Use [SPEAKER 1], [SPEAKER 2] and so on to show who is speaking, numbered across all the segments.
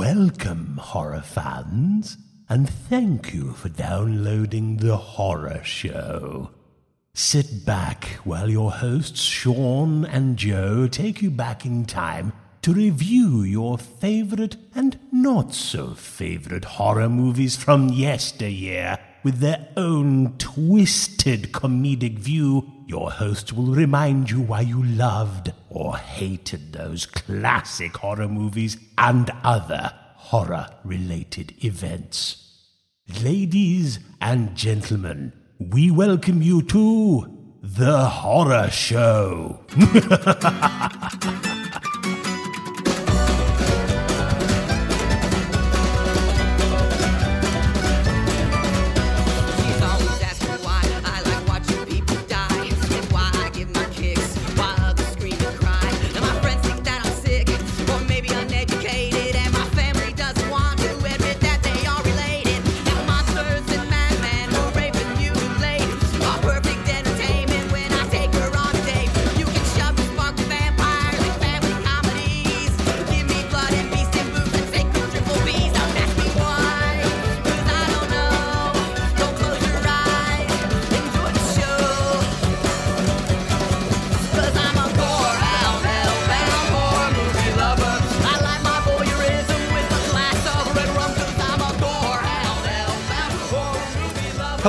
[SPEAKER 1] Welcome, horror fans, and thank you for downloading the horror show. Sit back while your hosts Sean and Joe take you back in time to review your favorite and not so favorite horror movies from yesteryear with their own twisted comedic view. Your hosts will remind you why you loved or hated those classic horror movies and other horror related events. Ladies and gentlemen, we welcome you to The Horror Show.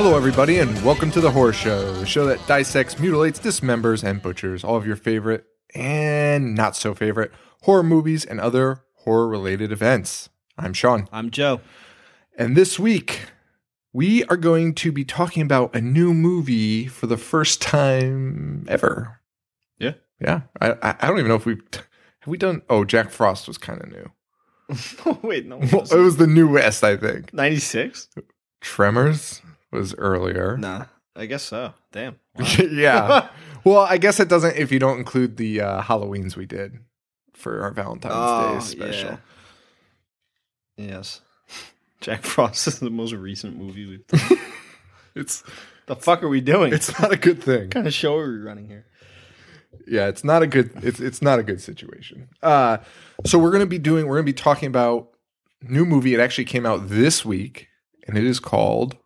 [SPEAKER 2] Hello, everybody, and welcome to the Horror Show, the show that dissects, mutilates, dismembers, and butchers all of your favorite and not so favorite horror movies and other horror related events. I'm Sean,
[SPEAKER 3] I'm Joe.
[SPEAKER 2] and this week we are going to be talking about a new movie for the first time ever.
[SPEAKER 3] Yeah.
[SPEAKER 2] Yeah. I, I don't even know if we've. Have we done. Oh, Jack Frost was kind of new.
[SPEAKER 3] wait, no.
[SPEAKER 2] Well, it was the newest, I think.
[SPEAKER 3] 96?
[SPEAKER 2] Tremors was earlier.
[SPEAKER 3] Nah, I guess so. Damn. Wow.
[SPEAKER 2] yeah. well, I guess it doesn't if you don't include the uh, Halloweens we did for our Valentine's
[SPEAKER 3] Oh,
[SPEAKER 2] Day special.
[SPEAKER 3] yeah. Yes. Jack Frost is the most recent movie we've done.
[SPEAKER 2] It's
[SPEAKER 3] the fuck are we doing?
[SPEAKER 2] it's not a good thing.
[SPEAKER 3] what kind of show are we running here?
[SPEAKER 2] Yeah, it's not a good it's it's not a good situation. Uh so we're going to be doing we're going to be talking about new movie it actually came out this week and it is called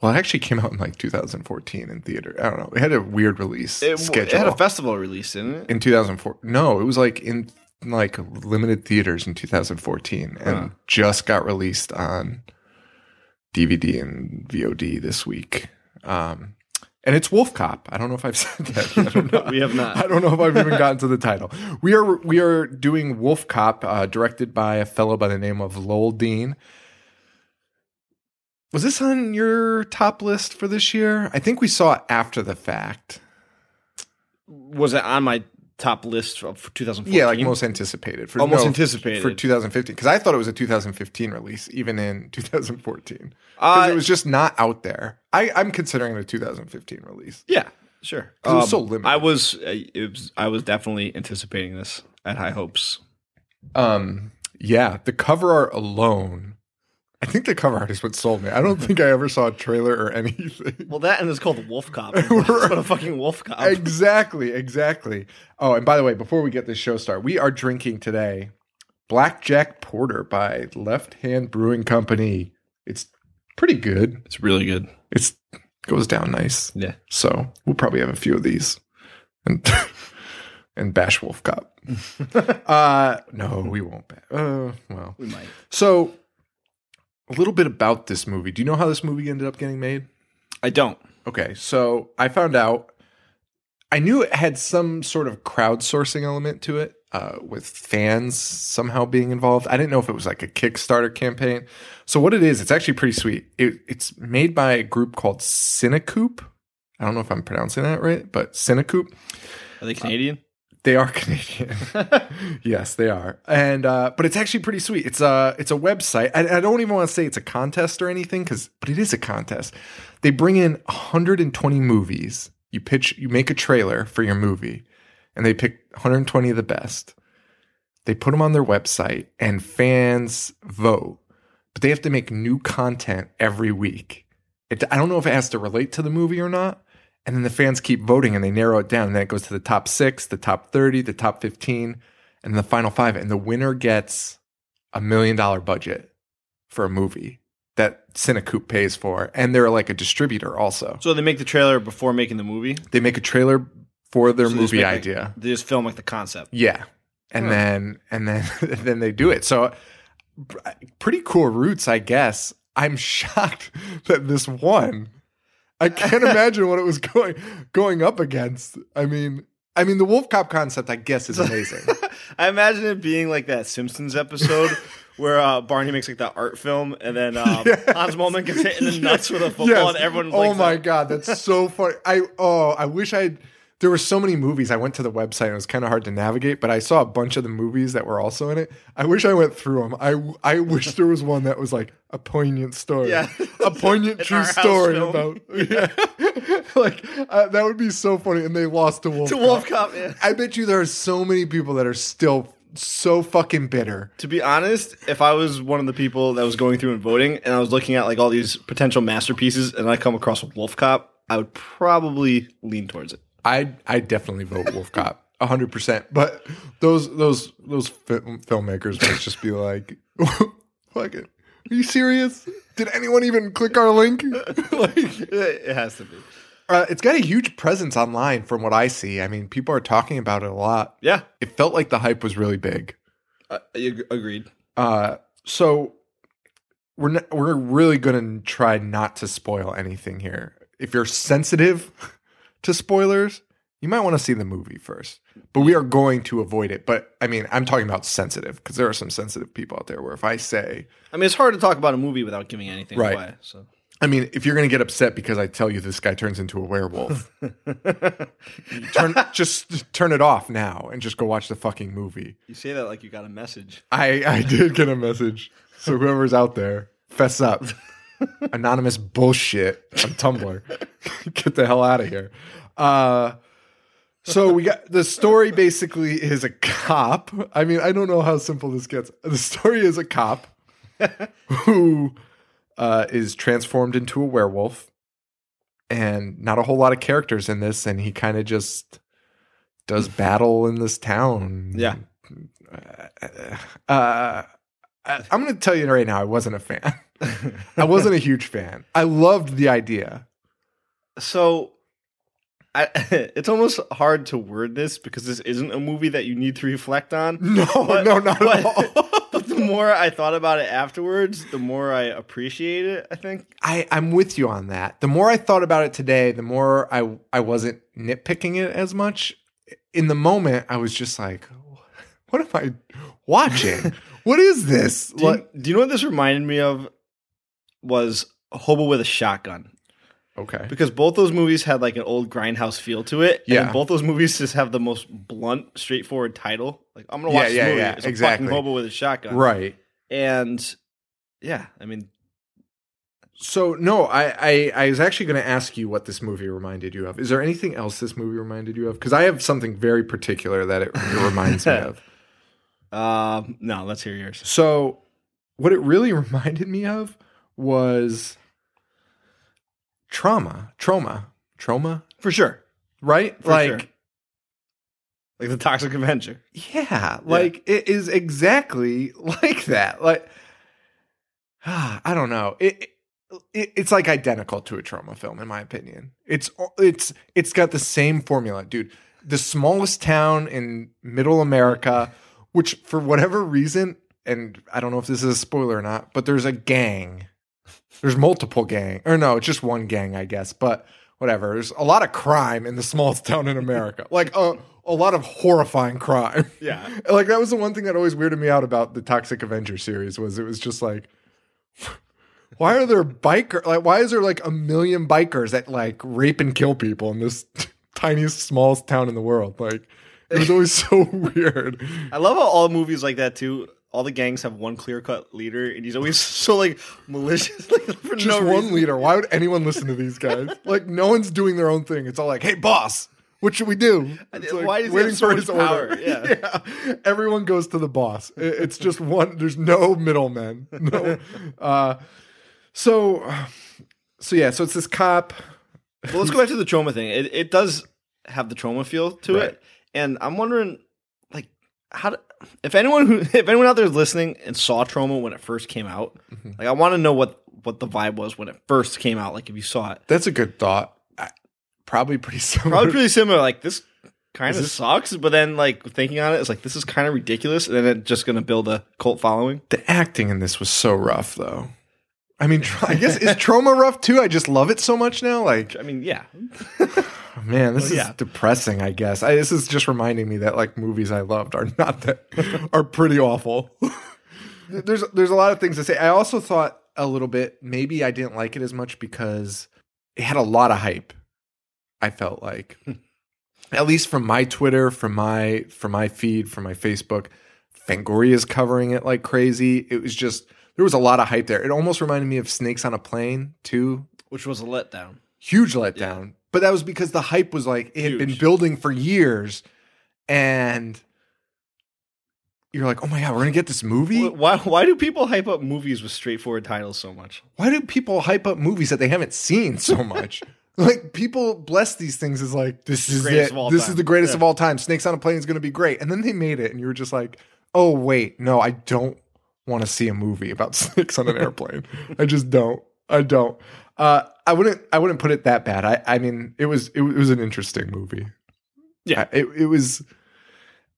[SPEAKER 2] well, it actually came out in like 2014 in theater. I don't know. It had a weird release
[SPEAKER 3] It,
[SPEAKER 2] schedule.
[SPEAKER 3] it had a festival release, didn't it?
[SPEAKER 2] in 2004. No, it was like in like limited theaters in 2014 and
[SPEAKER 3] Huh.
[SPEAKER 2] just got released on DVD and VOD this week. Um, and it's Wolf Cop. I don't know if I've said that. I don't know.
[SPEAKER 3] We have not.
[SPEAKER 2] I don't know if I've even gotten to the title. We are we are doing Wolf Cop, uh, directed by a fellow by the name of Lowell Dean. Was this on your top list for this year? I think we saw it after the fact.
[SPEAKER 3] Was it on my top list for, for 2014?
[SPEAKER 2] Yeah, like most anticipated for
[SPEAKER 3] Oh, most
[SPEAKER 2] no,
[SPEAKER 3] anticipated.
[SPEAKER 2] for 2015 because I thought it was a 2015 release, even in 2014 because
[SPEAKER 3] Uh,
[SPEAKER 2] it was just not out there. I, I'm considering it a 2015 release.
[SPEAKER 3] Yeah, sure.
[SPEAKER 2] 'Cause it was so limited.
[SPEAKER 3] I was, uh, it was, I was definitely anticipating this at high hopes.
[SPEAKER 2] Um, yeah, the cover art alone, I think the cover art is what sold me. I don't think I ever saw a trailer or anything.
[SPEAKER 3] Well, that and it's called Wolf Cop. It's what a fucking Wolf Cop.
[SPEAKER 2] exactly, exactly. Oh, and by the way, before we get this show started, we are drinking today Blackjack Porter by Left Hand Brewing Company. It's pretty good.
[SPEAKER 3] It's really good.
[SPEAKER 2] It's goes down nice.
[SPEAKER 3] Yeah.
[SPEAKER 2] So we'll probably have a few of these, and and bash Wolf Cop. uh, no, we won't. Ba- uh, well,
[SPEAKER 3] We might.
[SPEAKER 2] so a little bit about this movie. Do you know how this movie ended up getting made?
[SPEAKER 3] I don't.
[SPEAKER 2] Okay, so I found out. I knew it had some sort of crowdsourcing element to it, uh, with fans somehow being involved. I didn't know if it was like a Kickstarter campaign. So what it is, it's actually pretty sweet. It, it's made by a group called CineCoup. I don't know if I'm pronouncing that right, but CineCoup.
[SPEAKER 3] Are they Canadian?
[SPEAKER 2] They are Canadian. yes, they are. And uh, but it's actually pretty sweet. It's a it's a website. I, I don't even want to say it's a contest or anything because but it is a contest. They bring in 120 movies. You pitch, you make a trailer for your movie, and they pick 120 of the best. They put them on their website, and fans vote. But they have to make new content every week. It, I don't know if it has to relate to the movie or not. And then the fans keep voting and they narrow it down. And then it goes to the top six, the top 30, the top 15, and the final five. And the winner gets a million dollar budget for a movie that CineCoup pays for, and they're like a distributor also.
[SPEAKER 3] So they make the trailer before making the movie.
[SPEAKER 2] They make a trailer for their
[SPEAKER 3] So they just
[SPEAKER 2] movie
[SPEAKER 3] make, like-
[SPEAKER 2] idea.
[SPEAKER 3] they just film like the concept.
[SPEAKER 2] Yeah. And
[SPEAKER 3] Huh.
[SPEAKER 2] then and then then they do it. So pretty cool roots, I guess. I'm shocked that this won. I can't imagine what it was going going up against. I mean, I mean the Wolf Cop concept I guess is amazing.
[SPEAKER 3] I imagine it being like that Simpsons episode where uh, Barney makes like that art film, and then um, Hans Moleman gets hit in the nuts with a football,
[SPEAKER 2] Yes.
[SPEAKER 3] and everyone.
[SPEAKER 2] Oh my god, that's so funny. I oh, I wish I'd there were so many movies. I went to the website and it was kind of hard to navigate, but I saw a bunch of the movies that were also in it. I wish I went through them. I I wish there was one that was like a poignant story.
[SPEAKER 3] Yeah.
[SPEAKER 2] A poignant true story
[SPEAKER 3] film.
[SPEAKER 2] about yeah. like uh, that would be so funny and they lost to Wolf
[SPEAKER 3] To
[SPEAKER 2] Cop.
[SPEAKER 3] Wolf Cop, yeah.
[SPEAKER 2] I bet you there are so many people that are still so fucking bitter.
[SPEAKER 3] To be honest, if I was one of the people that was going through and voting, and I was looking at like all these potential masterpieces, and I come across Wolf Cop, I would probably lean towards it.
[SPEAKER 2] I I definitely vote Wolf Cop, hundred percent. But those those those film, filmmakers must just be like, "Fuck it, are you serious? Did anyone even click our link?" like,
[SPEAKER 3] It has to be.
[SPEAKER 2] uh, it's got a huge presence online, from what I see. I mean, people are talking about it a lot.
[SPEAKER 3] Yeah,
[SPEAKER 2] It felt like the hype was really big.
[SPEAKER 3] uh, agreed.
[SPEAKER 2] Uh, so we're not, we're really going to try not to spoil anything here. If you're sensitive to spoilers, you might want to see the movie first. But we are going to avoid it. But I mean, I'm talking about sensitive because there are some sensitive people out there where if I say,
[SPEAKER 3] I mean, it's hard to talk about a movie without giving anything
[SPEAKER 2] Right.
[SPEAKER 3] away. So
[SPEAKER 2] I mean, if you're going to get upset because I tell you this guy turns into a werewolf, turn just turn it off now and just go watch the fucking movie.
[SPEAKER 3] you say that like you got a message.
[SPEAKER 2] I I did get a message. So whoever's out there, fess up. Anonymous bullshit on Tumblr. get the hell out of here. Uh so we got the story basically is a cop. I mean, I don't know how simple this gets. The story is a cop who uh, is transformed into a werewolf, and not a whole lot of characters in this, and he kind of just does battle in this town.
[SPEAKER 3] Yeah.
[SPEAKER 2] Uh, I, I'm going to tell you right now, I wasn't a fan. I wasn't a huge fan. I loved the idea.
[SPEAKER 3] So I, it's almost hard to word this because this isn't a movie that you need to reflect on.
[SPEAKER 2] No,
[SPEAKER 3] But-
[SPEAKER 2] no, not at
[SPEAKER 3] but-
[SPEAKER 2] all.
[SPEAKER 3] But the more I thought about it afterwards, the more I appreciate it. I think.
[SPEAKER 2] I, I'm with you on that. The more I thought about it today, the more I I wasn't nitpicking it as much. In the moment, I was just like, "What am I watching? what is this?"
[SPEAKER 3] Do you, do you know what this reminded me of? Was Hobo with a Shotgun
[SPEAKER 2] okay,
[SPEAKER 3] because both those movies had like an old grindhouse feel to it.
[SPEAKER 2] Yeah.
[SPEAKER 3] and both those movies just have the most blunt, straightforward title. Like I'm gonna
[SPEAKER 2] Yeah,
[SPEAKER 3] watch this
[SPEAKER 2] yeah,
[SPEAKER 3] movie.
[SPEAKER 2] yeah,
[SPEAKER 3] it's a
[SPEAKER 2] exactly.
[SPEAKER 3] fucking Hobo with a Shotgun.
[SPEAKER 2] right.
[SPEAKER 3] And yeah, I mean,
[SPEAKER 2] So no, I I, I was actually going to ask you what this movie reminded you of. Is there anything else this movie reminded you of? Because I have something very particular that it, it reminds me of.
[SPEAKER 3] um, no, let's hear yours.
[SPEAKER 2] So, what it really reminded me of was Troma, Troma, Troma,
[SPEAKER 3] For sure,
[SPEAKER 2] right?
[SPEAKER 3] For
[SPEAKER 2] like,
[SPEAKER 3] sure. like the Toxic Avenger.
[SPEAKER 2] yeah, like it is exactly like that. Like, I don't know. It, it it's like identical to a Troma film, in my opinion. It's it's it's got the same formula, dude. The smallest town in Middle America, which for whatever reason, and I don't know if this is a spoiler or not, but there's a gang. There's multiple gang, or no, it's just one gang, I guess. But whatever. There's a lot of crime in the smallest town in America, like a a lot of horrifying crime.
[SPEAKER 3] Yeah.
[SPEAKER 2] like that was the one thing that always weirded me out about the Toxic Avenger series was it was just like why are there biker like why is there like a million bikers that like rape and kill people in this tiniest smallest town in the world like it was always so weird
[SPEAKER 3] I love how all movies like that too. All the gangs have one clear cut leader, and he's always so like malicious. Like, for
[SPEAKER 2] just
[SPEAKER 3] no
[SPEAKER 2] one
[SPEAKER 3] reason.
[SPEAKER 2] leader why would anyone listen to these guys like no one's doing their own thing it's all like hey boss what should we do? It's like
[SPEAKER 3] Why he have so much power? Yeah.
[SPEAKER 2] Yeah. Everyone goes to the boss. It's just one. There's no middlemen. No. Uh, so, so yeah. So it's this cop.
[SPEAKER 3] Well, let's go back to the Troma thing. It it does have the Troma feel to
[SPEAKER 2] Right.
[SPEAKER 3] it, and I'm wondering, like, how do, if anyone who if anyone out there is listening and saw Troma when it first came out,
[SPEAKER 2] Mm-hmm.
[SPEAKER 3] like I want to know what what the vibe was when it first came out. Like if you saw it,
[SPEAKER 2] That's a good thought. I, probably pretty similar.
[SPEAKER 3] probably pretty similar. Like this kind of sucks, but then like thinking on it, it's like this is kind of ridiculous, and then it's just gonna build a cult following.
[SPEAKER 2] the acting in this was so rough, though. I mean, I guess is Troma rough too. I just love it so much now. Like,
[SPEAKER 3] I mean, yeah,
[SPEAKER 2] man, this
[SPEAKER 3] Well,
[SPEAKER 2] is depressing. I guess I, this is just reminding me that like movies I loved are not that are pretty awful. there's there's a lot of things to say. I also thought a little bit maybe I didn't like it as much because it had a lot of hype. I felt like, hmm. at least from my Twitter, from my from my feed, from my Facebook, Fangoria's covering it like crazy. It was just there was a lot of hype there. It almost reminded me of Snakes on a Plane too.
[SPEAKER 3] which was a letdown.
[SPEAKER 2] Huge letdown. But that was because the hype was like it had been building for years, and you're like, oh my god, we're gonna get this movie.
[SPEAKER 3] Why why do people hype up movies with straightforward titles so much?
[SPEAKER 2] Why do people hype up movies that they haven't seen so much? like people bless these things as like this is it. This
[SPEAKER 3] time.
[SPEAKER 2] is the greatest
[SPEAKER 3] Yeah.
[SPEAKER 2] of all time. Snakes on a plane is to be great, and then they made it, and you were just like, oh wait, no, I don't want to see a movie about snakes on an airplane. I just don't. I don't. Uh, I wouldn't. I wouldn't put it that bad. I. I mean, it was. It, was an interesting movie.
[SPEAKER 3] Yeah.
[SPEAKER 2] I- it. It was.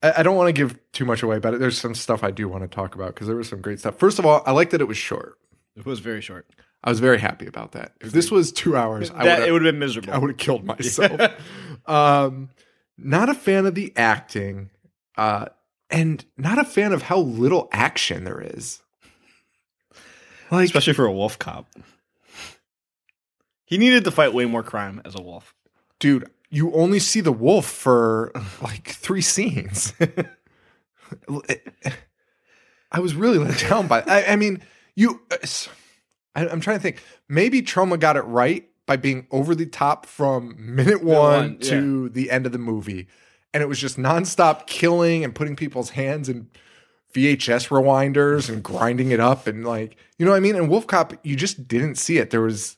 [SPEAKER 2] I I don't want to give too much away but. There's some stuff I do want to talk about because there was some great stuff. First of all, I like that it was short.
[SPEAKER 3] It was very short.
[SPEAKER 2] I was very happy about that. If this was two hours, I
[SPEAKER 3] That,
[SPEAKER 2] would
[SPEAKER 3] it would have been miserable.
[SPEAKER 2] I would have killed myself. um, not a fan of the acting, uh, and not a fan of how little action there is. Like,
[SPEAKER 3] especially for a wolf cop. He needed to fight way more crime as a wolf.
[SPEAKER 2] dude, you only see the wolf for like three scenes. I was really let down by. I, I mean, you. I, I'm trying to think. Maybe Troma got it right by being over the top from minute one,
[SPEAKER 3] one,
[SPEAKER 2] to the end of the movie, and it was just nonstop killing and putting people's hands in VHS rewinders and grinding it up and like you know what I mean. And Wolf Cop, you just didn't see it. There was.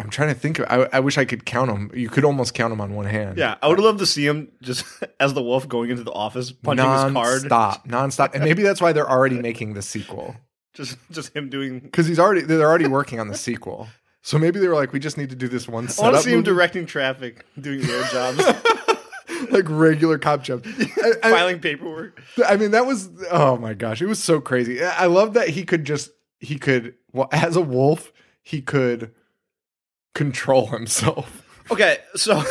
[SPEAKER 2] I'm trying to think. Of, I, I wish I could count them. You could almost count them on one hand.
[SPEAKER 3] Yeah, I would love to see him just as the wolf going into the office, punching his card.
[SPEAKER 2] non-stop, non-stop, and maybe that's why they're already making the sequel
[SPEAKER 3] Just, just him doing.
[SPEAKER 2] because he's already they're already working on the sequel. So maybe they were like, we just need to do this one
[SPEAKER 3] I want to see him
[SPEAKER 2] movie,
[SPEAKER 3] directing traffic, doing road jobs,
[SPEAKER 2] like regular cop jobs. I, I-
[SPEAKER 3] filing paperwork.
[SPEAKER 2] I mean, that was oh my gosh, it was so crazy. I I love that he could just he could well as a wolf he could control himself.
[SPEAKER 3] Okay, so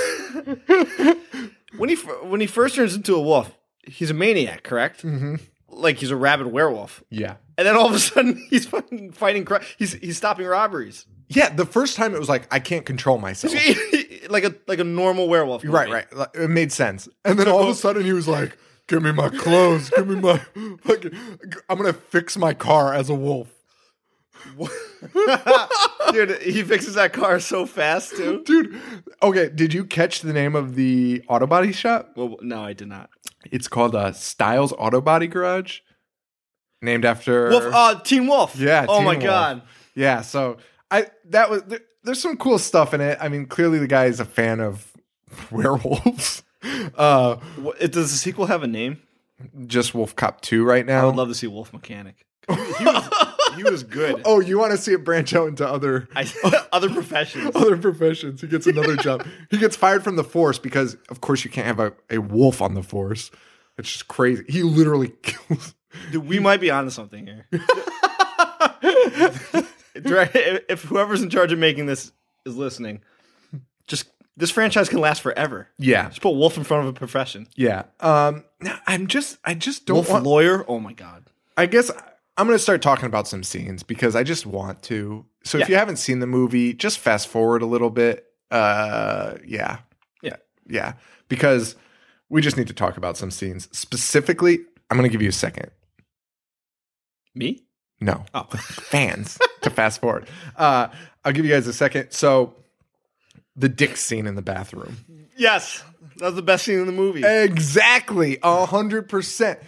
[SPEAKER 3] when he when he first turns into a wolf, he's a maniac, correct?
[SPEAKER 2] Mm-hmm.
[SPEAKER 3] Like he's a rabid werewolf,
[SPEAKER 2] Yeah,
[SPEAKER 3] and then all of a sudden he's fucking fighting. Cri- he's he's stopping robberies.
[SPEAKER 2] yeah. The first time it was like I can't control myself.
[SPEAKER 3] like a like a normal werewolf.
[SPEAKER 2] Right,
[SPEAKER 3] movie.
[SPEAKER 2] right. Like, It made sense. And then all of a sudden he was like, "Give me my clothes. Give me my fucking. I'm gonna fix my car as a wolf."
[SPEAKER 3] Dude, he fixes that car so fast too.
[SPEAKER 2] Dude, okay. Did you catch the name of the auto body shop?
[SPEAKER 3] Well, no, I did not.
[SPEAKER 2] It's called uh, Stiles Auto Body Garage, named after
[SPEAKER 3] Wolf, uh, Teen Wolf.
[SPEAKER 2] Yeah,
[SPEAKER 3] Oh
[SPEAKER 2] Teen
[SPEAKER 3] my
[SPEAKER 2] Wolf.
[SPEAKER 3] yeah.
[SPEAKER 2] Yeah. So I that was there, there's some cool stuff in it. I mean, clearly the guy is a fan of werewolves. Uh,
[SPEAKER 3] it- does the sequel have a name?
[SPEAKER 2] just Wolf Cop Two right now.
[SPEAKER 3] I
[SPEAKER 2] now.
[SPEAKER 3] would love to see Wolf Mechanic. He was, good.
[SPEAKER 2] oh, you want to see it branch out into other
[SPEAKER 3] I, other professions.
[SPEAKER 2] other professions. He gets another job. He gets fired from the force because, of course, you can't have a, a wolf on the force. It's just crazy. He literally kills.
[SPEAKER 3] Dude, we might be onto something here. If whoever's in charge of making this is listening, just this franchise can last forever.
[SPEAKER 2] Yeah,
[SPEAKER 3] Just put Wolf in front of a profession.
[SPEAKER 2] yeah. Um, now, I'm just, I just don't
[SPEAKER 3] Wolf
[SPEAKER 2] want.
[SPEAKER 3] lawyer. Oh my god.
[SPEAKER 2] I guess I'm going to start talking about some scenes because I just want to. So if you haven't seen the movie, just fast forward a little bit. Uh, yeah,
[SPEAKER 3] Yeah.
[SPEAKER 2] yeah, because we just need to talk about some scenes specifically. I'm going to give you a second.
[SPEAKER 3] Me?
[SPEAKER 2] No,
[SPEAKER 3] Oh.
[SPEAKER 2] fans to fast forward. Uh, I'll give you guys a second. So, the dick scene in the bathroom.
[SPEAKER 3] Yes. That was the best scene in the movie.
[SPEAKER 2] Exactly, a hundred percent.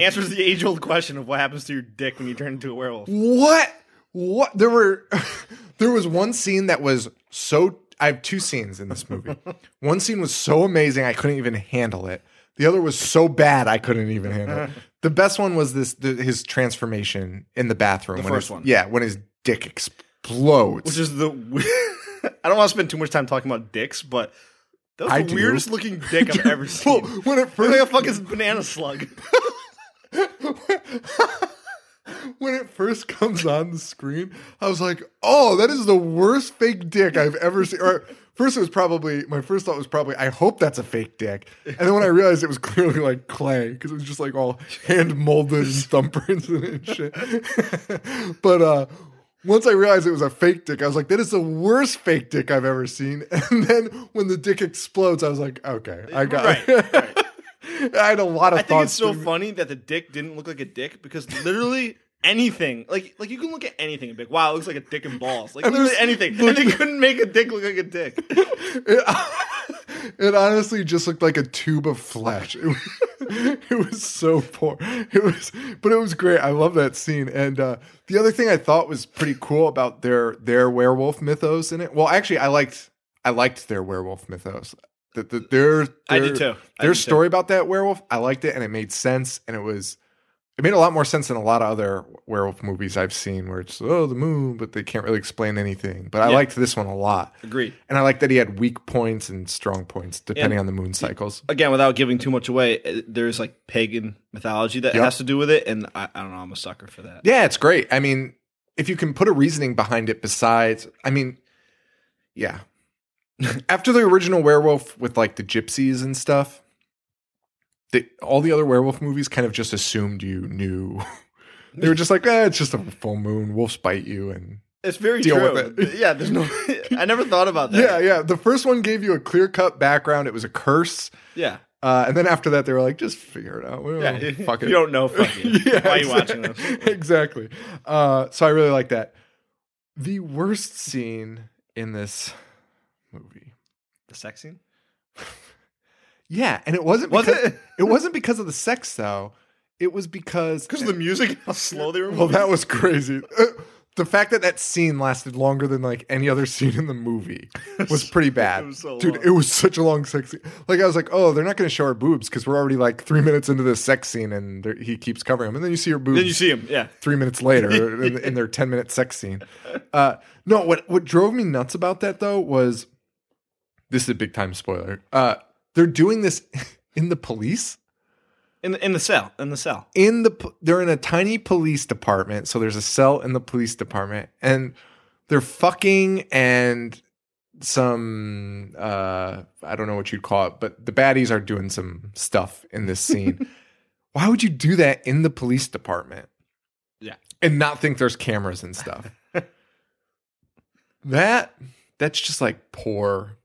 [SPEAKER 3] Answers the age old question of what happens to your dick when you turn into a werewolf.
[SPEAKER 2] What? What? There were, there was one scene that was so. I have two scenes in this movie. one scene was so amazing I couldn't even handle it. The other was so bad I couldn't even handle. it. The best one was this the, his transformation in the bathroom.
[SPEAKER 3] The
[SPEAKER 2] when
[SPEAKER 3] first
[SPEAKER 2] his-
[SPEAKER 3] one.
[SPEAKER 2] yeah, when his dick explodes.
[SPEAKER 3] Which is the. I don't want to spend too much time talking about dicks, but that was
[SPEAKER 2] I
[SPEAKER 3] the
[SPEAKER 2] do.
[SPEAKER 3] weirdest looking dick I've ever
[SPEAKER 2] Well,
[SPEAKER 3] seen.
[SPEAKER 2] when it first
[SPEAKER 3] like a fucking banana slug.
[SPEAKER 2] when it first comes on the screen, I was like, "Oh, that is the worst fake dick I've ever seen." Or first, it was probably my first thought was probably, "I hope that's a fake dick," and then when I realized it was clearly like clay because it was just like all hand molded thumbprints and shit. but uh, once I realized it was a fake dick, I was like, "That is the worst fake dick I've ever seen." And then when the dick explodes, I was like, "Okay, I got
[SPEAKER 3] Right,
[SPEAKER 2] it."
[SPEAKER 3] right.
[SPEAKER 2] I had a lot of
[SPEAKER 3] I think it's so funny that the dick didn't look like a dick because literally anything, like like you can look at anything and be like, wow, it looks like a dick and balls, like
[SPEAKER 2] And
[SPEAKER 3] literally anything, and they couldn't make a dick look like a dick.
[SPEAKER 2] It, it honestly just looked like a tube of flesh. It was, it was so poor. It was, but it was great. I love that scene. And uh, the other thing I thought was pretty cool about their their werewolf mythos in it. Well, actually, I liked I liked their werewolf mythos. The, the, their,
[SPEAKER 3] I did too. I
[SPEAKER 2] Their
[SPEAKER 3] did too.
[SPEAKER 2] story about that werewolf, I liked it, and it made sense, and it was. It made a lot more sense than a lot of other werewolf movies I've seen, where it's oh the moon, but they can't really explain anything. But I
[SPEAKER 3] Yeah.
[SPEAKER 2] liked this one a lot.
[SPEAKER 3] Agreed.
[SPEAKER 2] And I like that he had weak points and strong points depending on the moon cycles.
[SPEAKER 3] Again, without giving too much away, uh, there's like pagan mythology that
[SPEAKER 2] Yep.
[SPEAKER 3] has to do with it, and I, I don't know. I'm a sucker for that.
[SPEAKER 2] Yeah, it's great. I mean, if you can put a reasoning behind it besides, I mean, yeah. After the original werewolf with like the gypsies and stuff, the, all the other werewolf movies kind of just assumed you knew. they were just like, eh, it's just a full moon. Wolves bite you. And
[SPEAKER 3] It's very
[SPEAKER 2] Deal
[SPEAKER 3] true.
[SPEAKER 2] with it.
[SPEAKER 3] Yeah, there's no. I never thought about that.
[SPEAKER 2] yeah, yeah. The first one gave you a clear cut background. It was a curse.
[SPEAKER 3] yeah.
[SPEAKER 2] Uh, and then after that, they were like, just figure it out. Well,
[SPEAKER 3] Yeah,
[SPEAKER 2] fuck it.
[SPEAKER 3] You don't know, fuck you.
[SPEAKER 2] Yeah,
[SPEAKER 3] Why are you watching this?
[SPEAKER 2] exactly. Uh, so I really like that. The worst scene in this movie.
[SPEAKER 3] The sex scene?
[SPEAKER 2] Yeah, and it wasn't
[SPEAKER 3] Was
[SPEAKER 2] because,
[SPEAKER 3] it?
[SPEAKER 2] it wasn't because of the sex though. It was because
[SPEAKER 3] Because of the music, how slow they were.
[SPEAKER 2] well, that was crazy. Uh, the fact that that scene lasted longer than like any other scene in the movie was pretty bad.
[SPEAKER 3] It was so
[SPEAKER 2] Dude,
[SPEAKER 3] long.
[SPEAKER 2] it was such a long sex scene. Like I was like, oh, they're not going to show her boobs because we're already like three minutes into this sex scene and he keeps covering them, and then you see her boobs
[SPEAKER 3] Then you see him. Yeah.
[SPEAKER 2] three minutes later in, in their 10 minute sex scene. Uh, no, what, what drove me nuts about that though was this is a big time spoiler. Uh, they're doing this in the police.
[SPEAKER 3] In the, in the cell. In the cell.
[SPEAKER 2] In the they're in a tiny police department, so there's a cell in the police department, and they're fucking and some uh I don't know what you'd call it, but the baddies are doing some stuff in this scene. Why would you do that in the police department?
[SPEAKER 3] Yeah.
[SPEAKER 2] and not think there's cameras and stuff. that that's just like poor.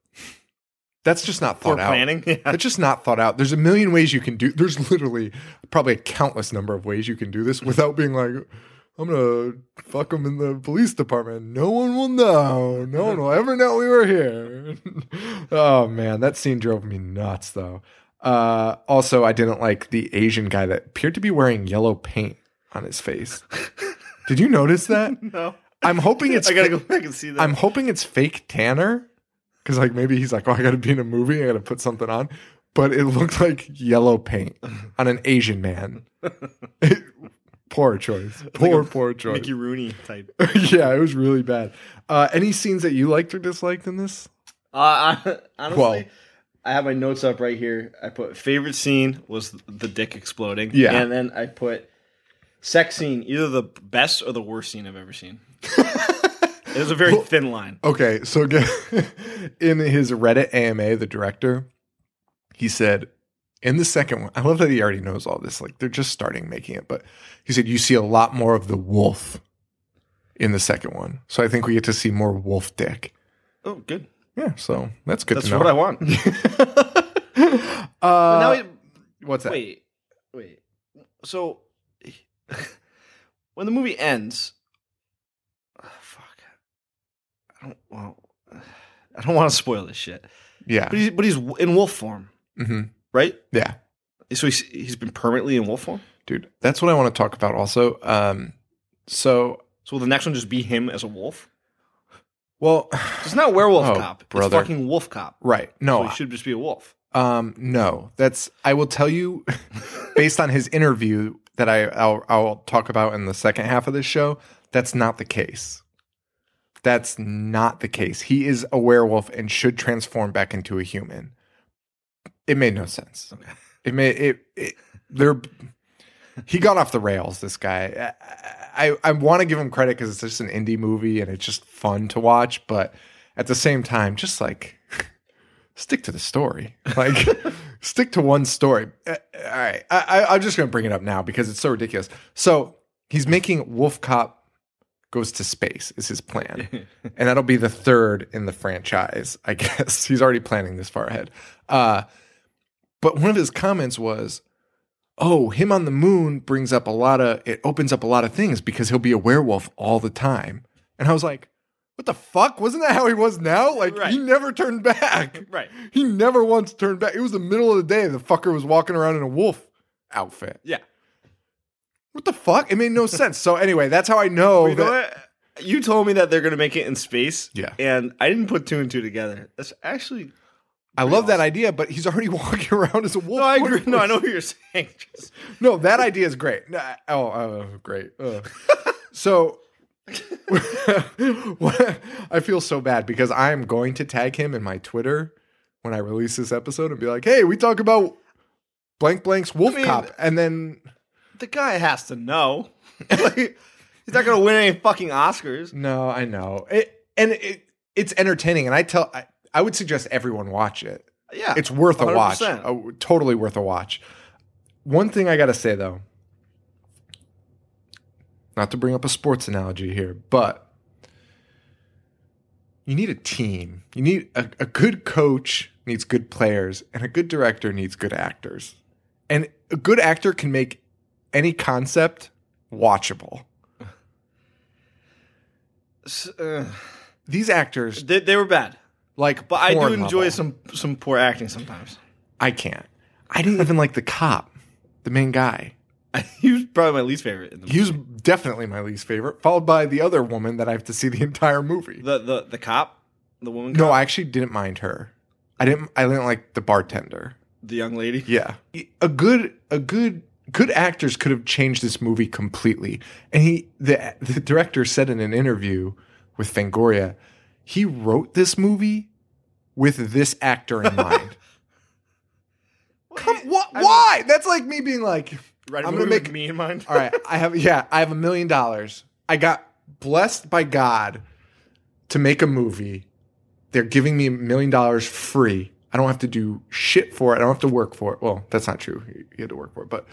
[SPEAKER 2] That's just not thought out.
[SPEAKER 3] planning. Yeah.
[SPEAKER 2] That's just not thought out. There's a million ways you can do. There's literally probably a countless number of ways you can do this without being like, I'm gonna fuck them in the police department. No one will know. No one will ever know we were here. oh man, that scene drove me nuts though. Uh, also, I didn't like the Asian guy that appeared to be wearing yellow paint on his face. Did you notice that?
[SPEAKER 3] No.
[SPEAKER 2] I'm hoping it's.
[SPEAKER 3] I gotta
[SPEAKER 2] fa-
[SPEAKER 3] go back and see that.
[SPEAKER 2] I'm hoping it's fake tanner because like maybe he's like, oh, I got to be in a movie, I got to put something on. But it looked like yellow paint on an Asian man. poor choice. Poor,
[SPEAKER 3] like
[SPEAKER 2] poor choice.
[SPEAKER 3] Mickey Rooney type.
[SPEAKER 2] yeah, it was really bad. Uh, any scenes that you liked or disliked in this?
[SPEAKER 3] Uh, I, honestly,
[SPEAKER 2] Well-
[SPEAKER 3] I have my notes up right here. I put favorite scene was the dick exploding.
[SPEAKER 2] Yeah.
[SPEAKER 3] and then I put sex scene, either the best or the worst scene I've ever seen. it was a very thin line.
[SPEAKER 2] Okay, so again, in his Reddit AMA, the director, he said in the second one, I love that he already knows all this. Like they're just starting making it, but he said you see a lot more of the wolf in the second one. So I think we get to see more wolf dick.
[SPEAKER 3] Oh, good.
[SPEAKER 2] Yeah, so that's good
[SPEAKER 3] That's
[SPEAKER 2] to know.
[SPEAKER 3] what I want.
[SPEAKER 2] uh,
[SPEAKER 3] But now, he-
[SPEAKER 2] what's that?
[SPEAKER 3] wait, wait. So when the movie ends, ah, fuck. I don't. Well, I don't want to spoil this shit.
[SPEAKER 2] Yeah.
[SPEAKER 3] But he's but he's in wolf form,
[SPEAKER 2] hmm
[SPEAKER 3] right?
[SPEAKER 2] Yeah.
[SPEAKER 3] So he's he's been permanently in wolf form.
[SPEAKER 2] Dude, that's what I want to talk about also. Um, so,
[SPEAKER 3] So will the next one just be him as a wolf?
[SPEAKER 2] well,
[SPEAKER 3] It's not werewolf
[SPEAKER 2] Oh,
[SPEAKER 3] cop.
[SPEAKER 2] brother.
[SPEAKER 3] It's fucking wolf cop.
[SPEAKER 2] right.
[SPEAKER 3] So
[SPEAKER 2] No,
[SPEAKER 3] he should just be a wolf.
[SPEAKER 2] Um, no, that's I will tell you, based on his interview that I I'll, I'll talk about in the second half of this show. That's not the case. That's not the case. He is a werewolf and should transform back into a human. It made no sense. It made it. it they're he got off the rails. This guy. I I, I want to give him credit because it's just an indie movie and it's just fun to watch, but at the same time, just like stick to the story. Like, stick to one story. Uh, all right. I, I, I'm just going to bring it up now because it's so ridiculous. So he's making Wolf Cop goes to space is his plan. and that'll be the third in the franchise, I guess. He's already planning this far ahead. Uh, but one of his comments was, oh, him on the moon brings up a lot of, it opens up a lot of things because he'll be a werewolf all the time. And I was like, what the fuck? Wasn't that how he was now? Like
[SPEAKER 3] Right.
[SPEAKER 2] he never turned back.
[SPEAKER 3] Right.
[SPEAKER 2] He never once turned back. It was the middle of the day. The fucker was walking around in a wolf outfit.
[SPEAKER 3] Yeah.
[SPEAKER 2] What the fuck? It made no sense. So anyway, that's how I know
[SPEAKER 3] You know
[SPEAKER 2] that.
[SPEAKER 3] what? You told me that they're gonna make it in space.
[SPEAKER 2] Yeah.
[SPEAKER 3] And I didn't put two and two together. That's actually
[SPEAKER 2] I love that idea, but he's already walking around as a wolf.
[SPEAKER 3] No, I agree. No, I know what you're saying. Just-
[SPEAKER 2] No, that idea is great. No, Oh, oh, great. Uh. Ugh. so I feel so bad because I'm going to tag him in my Twitter when I release this episode and be like, "Hey, we talk about blank blank's Wolf
[SPEAKER 3] I mean-
[SPEAKER 2] Cop," and then
[SPEAKER 3] the guy has to know. Like, he's not gonna win any fucking Oscars.
[SPEAKER 2] no, I know it, and it, it's entertaining, and I tell I, I would suggest everyone watch it.
[SPEAKER 3] Yeah.
[SPEAKER 2] it's worth a watch.
[SPEAKER 3] 100%.
[SPEAKER 2] Oh, totally worth a watch. One thing I got to say though, not to bring up a sports analogy here, but you need a team. You need a, a good coach needs good players, and a good director needs good actors. And a good actor can make any concept watchable.
[SPEAKER 3] Uh,
[SPEAKER 2] These actors,
[SPEAKER 3] they, they were bad,
[SPEAKER 2] like,
[SPEAKER 3] but I do enjoy
[SPEAKER 2] level.
[SPEAKER 3] some some poor acting sometimes.
[SPEAKER 2] I can't. I didn't even like the cop, the main guy.
[SPEAKER 3] he was probably my least favorite in the
[SPEAKER 2] He was definitely my least favorite, followed by the other woman that I have to see the entire movie.
[SPEAKER 3] the the the cop, the woman. Cop?
[SPEAKER 2] no, I actually didn't mind her. I didn't. I didn't like the bartender.
[SPEAKER 3] the young lady.
[SPEAKER 2] Yeah, a good, a good, good actors could have changed this movie completely. And he, the the director said in an interview with Fangoria, he wrote this movie with this actor in mind. Come, what? Why? That's like me being like,
[SPEAKER 3] Right,
[SPEAKER 2] I'm gonna make
[SPEAKER 3] me in mind.
[SPEAKER 2] All right, I have yeah, I have a million dollars. I got blessed by God to make a movie. They're giving me a million dollars free. I don't have to do shit for it. I don't have to work for it. Well, that's not true. You you had to work for it, but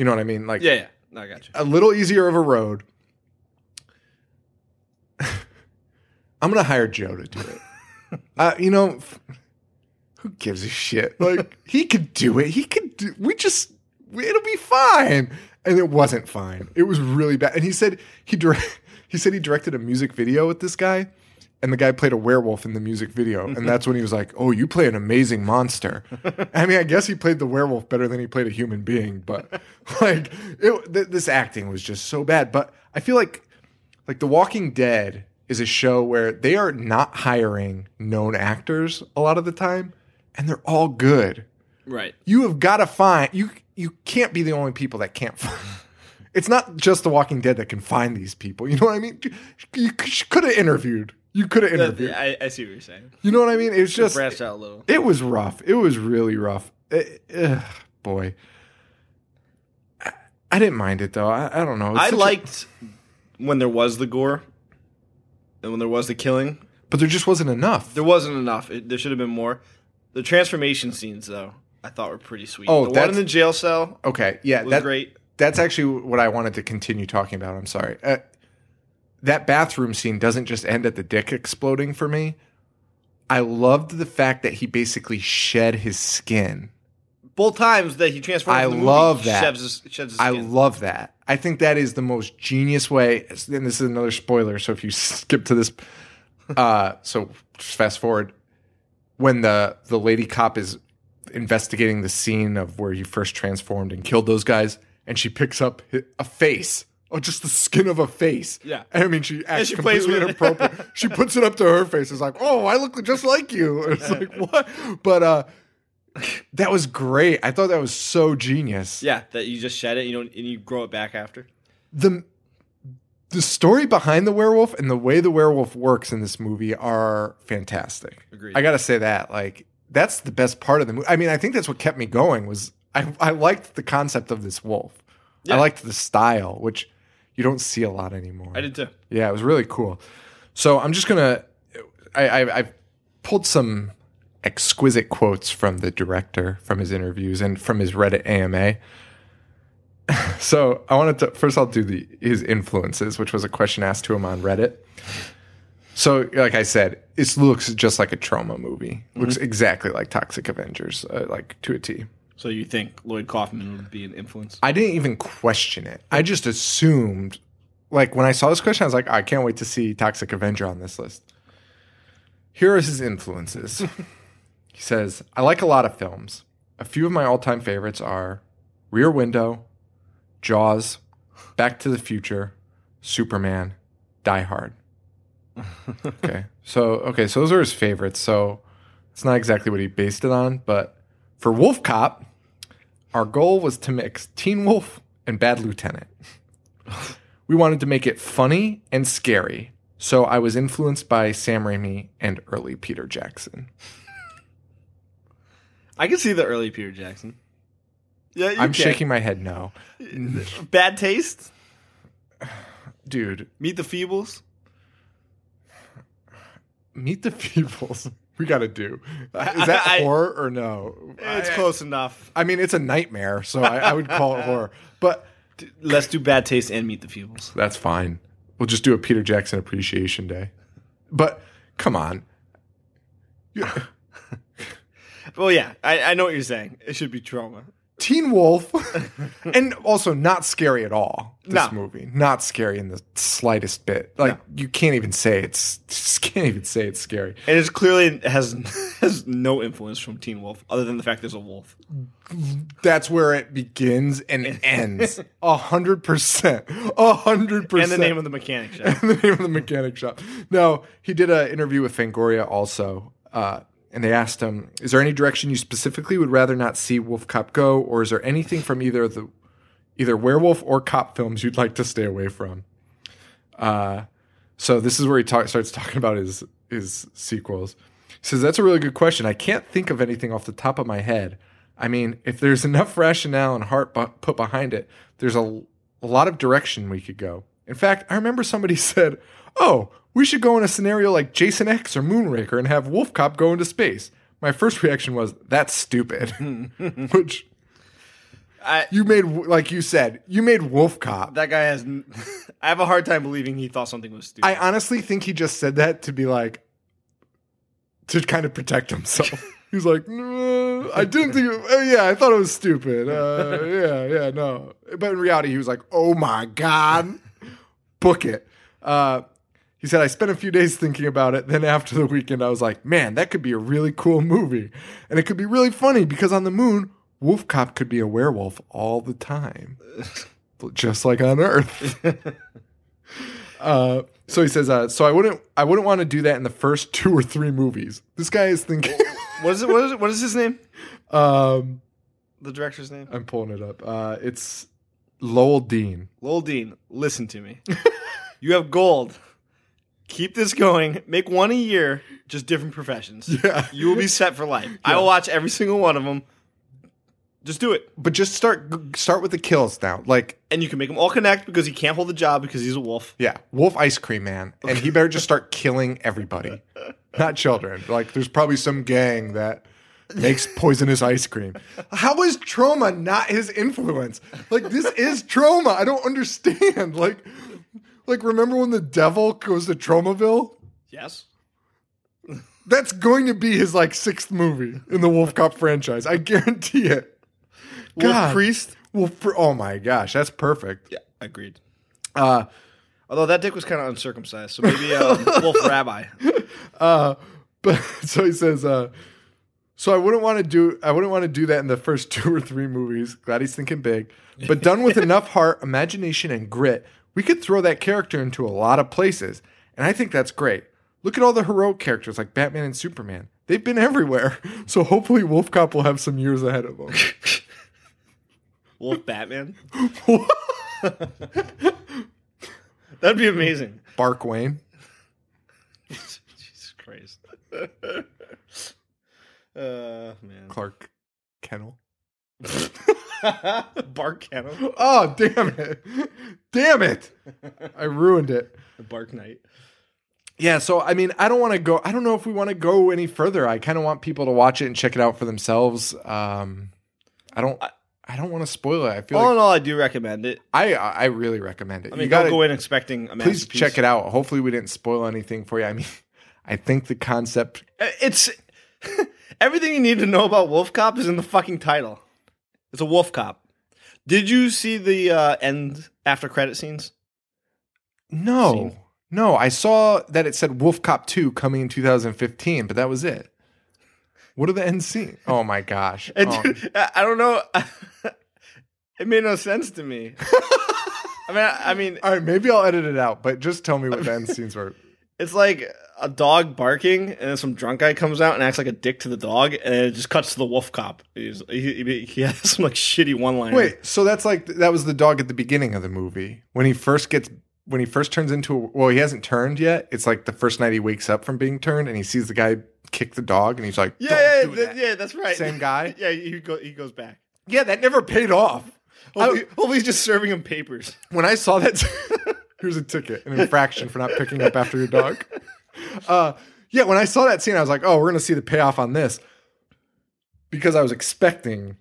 [SPEAKER 2] you know what I mean. Like
[SPEAKER 3] Yeah, yeah. No, I got you.
[SPEAKER 2] a little easier of a road. I'm gonna hire Joe to do it. uh, you know, who gives a shit? Like he could do it. He could do. We just it'll be fine. And it wasn't fine. It was really bad. And he said he direct, he said he directed a music video with this guy, and the guy played a werewolf in the music video. And mm-hmm. that's when he was like, "Oh, you play an amazing monster." I mean, I guess he played the werewolf better than he played a human being, but like it, th- this acting was just so bad. But I feel like like The Walking Dead is a show where they are not hiring known actors a lot of the time, and they're all good
[SPEAKER 3] Right.
[SPEAKER 2] you have got to find you you can't be the only people that can't find it's not just the walking dead that can find these people you know what i mean you, you could have interviewed you could have interviewed
[SPEAKER 3] I, I see what you're saying.
[SPEAKER 2] you know what i mean it's just
[SPEAKER 3] Branched out a little.
[SPEAKER 2] it was rough it was really rough It- ugh, boy I, I didn't mind it though i, I don't know
[SPEAKER 3] I
[SPEAKER 2] such a-
[SPEAKER 3] liked when there was the gore and when there was the killing.
[SPEAKER 2] but there just wasn't enough
[SPEAKER 3] There wasn't enough. It, there should have been more. The transformation scenes, though, I thought were pretty sweet.
[SPEAKER 2] Oh,
[SPEAKER 3] the one
[SPEAKER 2] that's-
[SPEAKER 3] in the jail cell
[SPEAKER 2] okay yeah
[SPEAKER 3] was
[SPEAKER 2] that,
[SPEAKER 3] great.
[SPEAKER 2] that's actually what I wanted to continue talking about. I'm sorry. Uh, that bathroom scene doesn't just end at the dick exploding for me. I loved the fact that he basically shed his skin.
[SPEAKER 3] Both times that he transforms,
[SPEAKER 2] I
[SPEAKER 3] the movie,
[SPEAKER 2] love that.
[SPEAKER 3] Sheds his, sheds his
[SPEAKER 2] I love that. I think that is the most genius way. And this is another spoiler. So if you skip to this, uh, so just fast forward when the the lady cop is investigating the scene of where he first transformed and killed those guys, and she picks up a face. Oh, just the skin of a face.
[SPEAKER 3] Yeah.
[SPEAKER 2] I mean, she acts
[SPEAKER 3] she
[SPEAKER 2] completely inappropriate. she puts it up to her face. It's like, oh, I look just like you. It's like what? But uh, That was great. I thought that was so genius.
[SPEAKER 3] Yeah, that you just shed it, you don't, and you grow it back after.
[SPEAKER 2] The the story behind the werewolf and the way the werewolf works in this movie are fantastic.
[SPEAKER 3] Agreed.
[SPEAKER 2] I got to say that. Like that's the best part of the movie. I mean, I think that's what kept me going was I I liked the concept of this wolf. I liked the style, which you don't see a lot anymore.
[SPEAKER 3] I did too.
[SPEAKER 2] Yeah, it was really cool. So I'm just gonna, I, I, I pulled some exquisite quotes from the director from his interviews and from his Reddit AMA. so I wanted to first I'll do the his influences, which was a question asked to him on Reddit. So, like I said, it looks just like a Troma movie. Looks exactly like Toxic Avengers, uh, like to a T.
[SPEAKER 3] So you think Lloyd Kaufman would be an influence?
[SPEAKER 2] I didn't even question it. I just assumed, like when I saw this question, I was like, I can't wait to see Toxic Avenger on this list. Here are his influences. he says, I like a lot of films. A few of my all time favorites are Rear Window, Jaws, Back to the Future, Superman, Die Hard. okay. So, okay, so those are his favorites. So it's not exactly what he based it on, but for Wolf Cop, our goal was to mix Teen Wolf and Bad Lieutenant. we wanted to make it funny and scary, so I was influenced by Sam Raimi and early Peter Jackson.
[SPEAKER 3] I can see the early Peter Jackson. Yeah,
[SPEAKER 2] I'm
[SPEAKER 3] can.
[SPEAKER 2] shaking my head no.
[SPEAKER 3] Bad taste.
[SPEAKER 2] Dude,
[SPEAKER 3] Meet the Feebles.
[SPEAKER 2] Meet the Feebles. We got to do. Is that
[SPEAKER 3] I-
[SPEAKER 2] horror or no?
[SPEAKER 3] It's
[SPEAKER 2] I-
[SPEAKER 3] close enough.
[SPEAKER 2] I mean, it's a nightmare, so I, I would call it horror. But
[SPEAKER 3] Let's do Bad Taste and Meet the Feebles.
[SPEAKER 2] that's fine. We'll just do a Peter Jackson Appreciation Day. But come on. You-
[SPEAKER 3] Well, yeah, I, I know what you're saying. It should be Troma.
[SPEAKER 2] Teen Wolf, and also not scary at all. This
[SPEAKER 3] No.
[SPEAKER 2] movie, not scary in the slightest bit. Like you can't even say it's just can't even say it's scary.
[SPEAKER 3] And it clearly has has no influence from Teen Wolf, other than the fact there's a wolf.
[SPEAKER 2] That's where it begins and ends. A hundred percent. A hundred percent.
[SPEAKER 3] And the name of the mechanic shop.
[SPEAKER 2] And the name of the mechanic shop. No, he did an interview with Fangoria also, uh, and they asked him, "Is there any direction you specifically would rather not see Wolf Cop go, or is there anything from either the either werewolf or cop films you'd like to stay away from?" Uh, so this is where he talk, starts talking about his his sequels. He says that's a really good question. I can't think of anything off the top of my head. I mean, if there's enough rationale and heart bu- put behind it, there's a, a lot of direction we could go. In fact, I remember somebody said, "Oh, we should go in a scenario like Jason X or Moonraker and have Wolf Cop go into space." My first reaction was, "That's stupid," which
[SPEAKER 3] I,
[SPEAKER 2] you made, like you said, you made Wolf Cop.
[SPEAKER 3] that guy has. i have a hard time believing he thought something was stupid.
[SPEAKER 2] I honestly think he just said that to be like, to kind of protect himself. He's like, no, I didn't think. It, oh yeah, I thought it was stupid. Uh, yeah, yeah, no. But in reality, he was like, oh my god, book it. Uh, he said, I spent a few days thinking about it. Then after the weekend, I was like, man, that could be a really cool movie, and it could be really funny because on the moon, Wolf Cop could be a werewolf all the time, just like on Earth. Uh, so he says, uh, so I wouldn't, I wouldn't want to do that in the first two or three movies. This guy is thinking.
[SPEAKER 3] what is it? What is it? What is his name?
[SPEAKER 2] um,
[SPEAKER 3] The director's name?
[SPEAKER 2] I'm pulling it up. Uh, it's Lowell Dean.
[SPEAKER 3] Lowell Dean. Listen to me. you have gold. Keep this going. Make one a year, just different professions.
[SPEAKER 2] Yeah.
[SPEAKER 3] You will be set for life. I will watch every single one of them. Just do it.
[SPEAKER 2] But just start, start with the kills now. Like,
[SPEAKER 3] And you can make them all connect because he can't hold the job because he's a wolf.
[SPEAKER 2] yeah, Wolf Ice Cream Man, and he better just start killing everybody, not children. Like, there's probably some gang that makes poisonous ice cream. How is Troma not his influence? Like, this is Troma. I don't understand. Like, like remember when the devil goes to Tromaville?
[SPEAKER 3] Yes.
[SPEAKER 2] That's going to be his like sixth movie in the Wolf Cop franchise. I guarantee it.
[SPEAKER 3] Wolf
[SPEAKER 2] God.
[SPEAKER 3] Priest.
[SPEAKER 2] Wolf, Pri- oh my gosh, that's perfect.
[SPEAKER 3] Yeah, agreed.
[SPEAKER 2] Uh,
[SPEAKER 3] Although that dick was kind of uncircumcised, so maybe um, Wolf Rabbi.
[SPEAKER 2] uh, but so he says, uh, so I wouldn't want to do, I wouldn't want to do that in the first two or three movies. Glad he's thinking big, but done with enough heart, imagination, and grit, we could throw that character into a lot of places, and I think that's great. Look at all the heroic characters like Batman and Superman. They've been everywhere. So hopefully Wolf Cop will have some years ahead of them.
[SPEAKER 3] Wolf Batman. That'd be amazing.
[SPEAKER 2] Bark Wayne.
[SPEAKER 3] Jesus Christ. uh man.
[SPEAKER 2] Clark Kennel.
[SPEAKER 3] Bark Kennel.
[SPEAKER 2] Oh, damn it. Damn it. I ruined it.
[SPEAKER 3] The Bark night.
[SPEAKER 2] Yeah, so I mean, I don't want to go. I don't know if we want to go any further. I kind of want people to watch it and check it out for themselves. Um, I don't. I don't want to spoil it. I feel
[SPEAKER 3] All
[SPEAKER 2] like
[SPEAKER 3] in all, I do recommend it.
[SPEAKER 2] I I really recommend it.
[SPEAKER 3] I mean,
[SPEAKER 2] you gotta
[SPEAKER 3] go in expecting a
[SPEAKER 2] please check it out. Hopefully, we didn't spoil anything for you. I mean, I think the concept.
[SPEAKER 3] It's everything you need to know about Wolf Cop is in the fucking title. It's a Wolf Cop. Did you see the uh, end after credit scenes?
[SPEAKER 2] No,
[SPEAKER 3] Scene.
[SPEAKER 2] no. I saw that it said Wolf Cop Two coming in 2015, but that was it. What are the end scene? Oh my gosh! Oh.
[SPEAKER 3] dude, I I don't know. it made no sense to me. I mean, I, I mean,
[SPEAKER 2] All right, maybe I'll edit it out, but just tell me what the end scenes were.
[SPEAKER 3] It's like a dog barking, and then some drunk guy comes out and acts like a dick to the dog, and it just cuts to the wolf cop. He's, he, he, he has some like shitty one liner.
[SPEAKER 2] Wait, so that's like that was the dog at the beginning of the movie when he first gets when he first turns into a, well he hasn't turned yet. It's like the first night he wakes up from being turned and he sees the guy kick the dog and he's like,
[SPEAKER 3] yeah,
[SPEAKER 2] "Don't
[SPEAKER 3] yeah,
[SPEAKER 2] do that."
[SPEAKER 3] yeah, that's right.
[SPEAKER 2] Same guy?
[SPEAKER 3] yeah, he go, he goes back.
[SPEAKER 2] yeah, that never paid off.
[SPEAKER 3] Hopefully, hopefully he's just serving him papers.
[SPEAKER 2] When I saw that, here's a ticket, an infraction for not picking up after your dog. Uh, yeah, when I saw that scene, I was like, oh, we're gonna see the payoff on this because I was expecting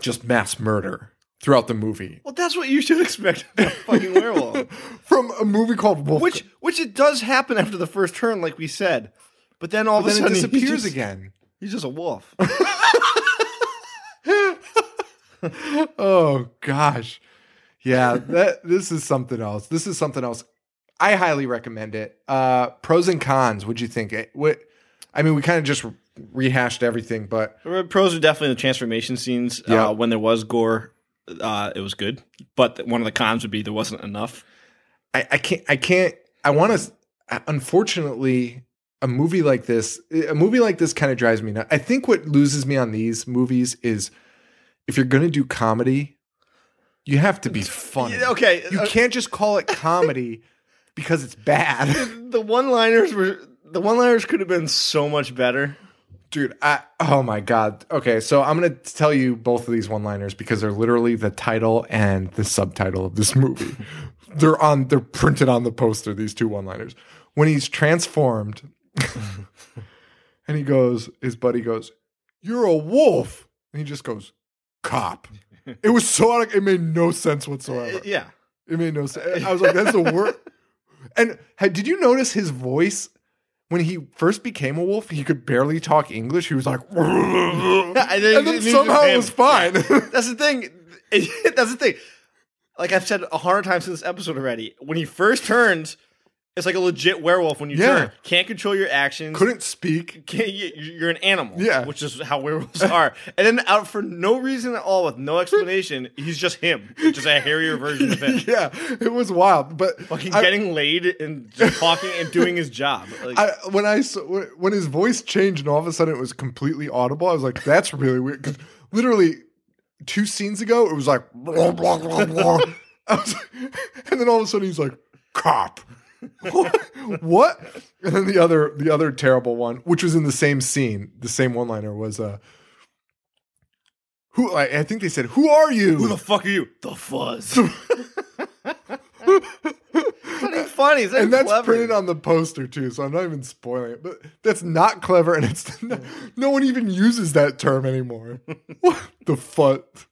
[SPEAKER 2] just mass murder throughout the movie
[SPEAKER 3] Well, that's what you should expect from a fucking werewolf.
[SPEAKER 2] from a movie called Wolf.
[SPEAKER 3] which which it does happen after the first turn, like we said. But then all
[SPEAKER 2] but
[SPEAKER 3] of a
[SPEAKER 2] then it
[SPEAKER 3] sudden he's
[SPEAKER 2] disappears
[SPEAKER 3] just-
[SPEAKER 2] again.
[SPEAKER 3] He's just a wolf.
[SPEAKER 2] Oh gosh. Yeah, that this is something else. This is something else. I highly recommend it. Uh pros and cons, what'd you think? It, what I mean, we kind of just rehashed everything, but
[SPEAKER 3] Pros are definitely the transformation scenes.
[SPEAKER 2] Yeah.
[SPEAKER 3] Uh, when there was gore, uh, it was good. But one of the cons would be there wasn't enough.
[SPEAKER 2] I, I can't I can't I want to unfortunately a movie like this a movie like this kind of drives me nuts. I think what loses me on these movies is if you're going to do comedy, you have to be funny.
[SPEAKER 3] Okay,
[SPEAKER 2] You
[SPEAKER 3] uh,
[SPEAKER 2] can't just call it comedy because it's bad.
[SPEAKER 3] The one-liners were the one-liners could have been so much better.
[SPEAKER 2] Dude, I oh my god. Okay, so I'm gonna tell you both of these one-liners because they're literally the title and the subtitle of this movie. they're on they're printed on the poster, these two one-liners. When he's transformed and he goes, his buddy goes, You're a wolf. And he just goes, Cop. It was so out of, it made no sense whatsoever.
[SPEAKER 3] Uh, yeah.
[SPEAKER 2] It made no sense. I was like, that's the worst. And had, did you notice his voice when he first became a wolf? He could barely talk English. He was like, and
[SPEAKER 3] then-
[SPEAKER 2] then somehow it was fine.
[SPEAKER 3] That's the thing. That's the thing. Like I've said a hundred times in this episode already. When he first turns, it's like a legit werewolf. When you
[SPEAKER 2] Yeah.
[SPEAKER 3] turn, can't control your actions.
[SPEAKER 2] Couldn't speak.
[SPEAKER 3] Can't, you- you're an animal.
[SPEAKER 2] Yeah.
[SPEAKER 3] which is how werewolves are. And then out for no reason at all, with no explanation, he's just him, just a hairier version of him.
[SPEAKER 2] Yeah, it was wild. But
[SPEAKER 3] Fucking
[SPEAKER 2] I-
[SPEAKER 3] getting laid and just talking and doing his job. Like,
[SPEAKER 2] I, when I saw, when his voice changed and all of a sudden it was completely audible, I was like, "That's really weird." Because literally two scenes ago, it was like, blah, blah, blah, blah. I was, and then all of a sudden he's like, "Cop." what? And then the other, the other terrible one, which was in the same scene, the same one-liner was, uh, "Who?" I, I think they said, "Who are you?"
[SPEAKER 3] who the fuck are you? The fuzz. it's not even funny. It's not
[SPEAKER 2] and
[SPEAKER 3] even
[SPEAKER 2] that's
[SPEAKER 3] clever.
[SPEAKER 2] printed on the poster too, so I'm not even spoiling it. But that's not clever, and it's no, no one even uses that term anymore. what the fuck?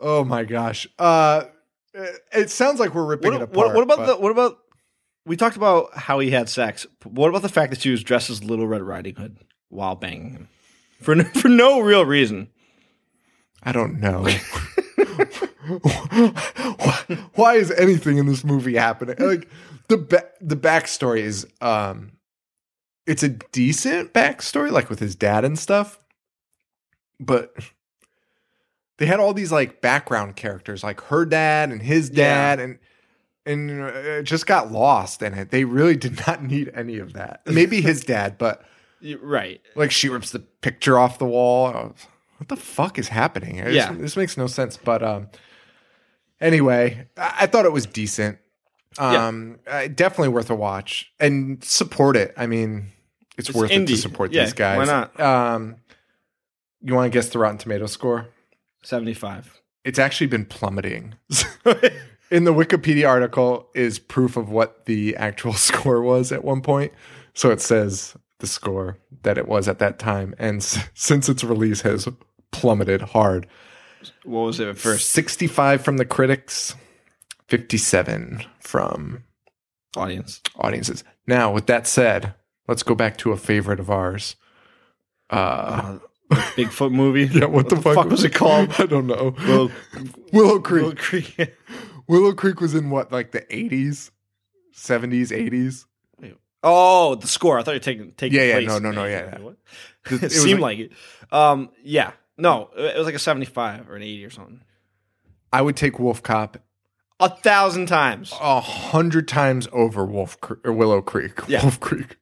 [SPEAKER 2] Oh my gosh! Uh, it sounds like we're ripping it
[SPEAKER 3] What,
[SPEAKER 2] apart.
[SPEAKER 3] what, what about
[SPEAKER 2] but-
[SPEAKER 3] the what about we talked about how he had sex. What about the fact that she was dressed as Little Red Riding Hood while banging him for no, for no real reason?
[SPEAKER 2] I don't know. Why is anything in this movie happening? Like the ba- the backstory is um, it's a decent backstory, like with his dad and stuff, but they had all these like background characters, like her dad and his dad, and and uh, just got lost in it. They really did not need any of that. Maybe his dad, but
[SPEAKER 3] right.
[SPEAKER 2] like she rips the picture off the wall. What the fuck is happening? It's-
[SPEAKER 3] Yeah.
[SPEAKER 2] this makes no sense. But um, anyway, I, I thought it was decent. Um, uh, definitely worth a watch and support it. I mean, it's,
[SPEAKER 3] It's
[SPEAKER 2] worth it to support
[SPEAKER 3] Yeah,
[SPEAKER 2] these guys.
[SPEAKER 3] why not?
[SPEAKER 2] Um, you want to guess the Rotten Tomato score?
[SPEAKER 3] 75.
[SPEAKER 2] It's actually been plummeting. In the Wikipedia article is proof of what the actual score was at one point. So it says the score that it was at that time, and s- since its release has plummeted hard.
[SPEAKER 3] What was it at first?
[SPEAKER 2] 65 from the critics, 57 from
[SPEAKER 3] Audience.
[SPEAKER 2] audiences. Now, with that said, let's go back to a favorite of ours. Uh,
[SPEAKER 3] Uh, Bigfoot movie.
[SPEAKER 2] yeah, what, the, fuck,
[SPEAKER 3] was it called?
[SPEAKER 2] I don't know.
[SPEAKER 3] Willow,
[SPEAKER 2] Willow Creek.
[SPEAKER 3] Willow Creek.
[SPEAKER 2] Willow Creek was in what, like the 80s, 70s, 80s?
[SPEAKER 3] Oh, the score. I thought you were taking taking
[SPEAKER 2] Yeah, yeah,
[SPEAKER 3] place.
[SPEAKER 2] no, no, no, yeah,
[SPEAKER 3] it.
[SPEAKER 2] yeah.
[SPEAKER 3] What?
[SPEAKER 2] It
[SPEAKER 3] It seemed
[SPEAKER 2] like-
[SPEAKER 3] like, it. Um, yeah. No, it was like a 75 or an 80 or something.
[SPEAKER 2] I would take Wolf Cop
[SPEAKER 3] A thousand times.
[SPEAKER 2] a hundred times over Wolf Cre- or Willow Creek.
[SPEAKER 3] Yeah.
[SPEAKER 2] Wolf Creek.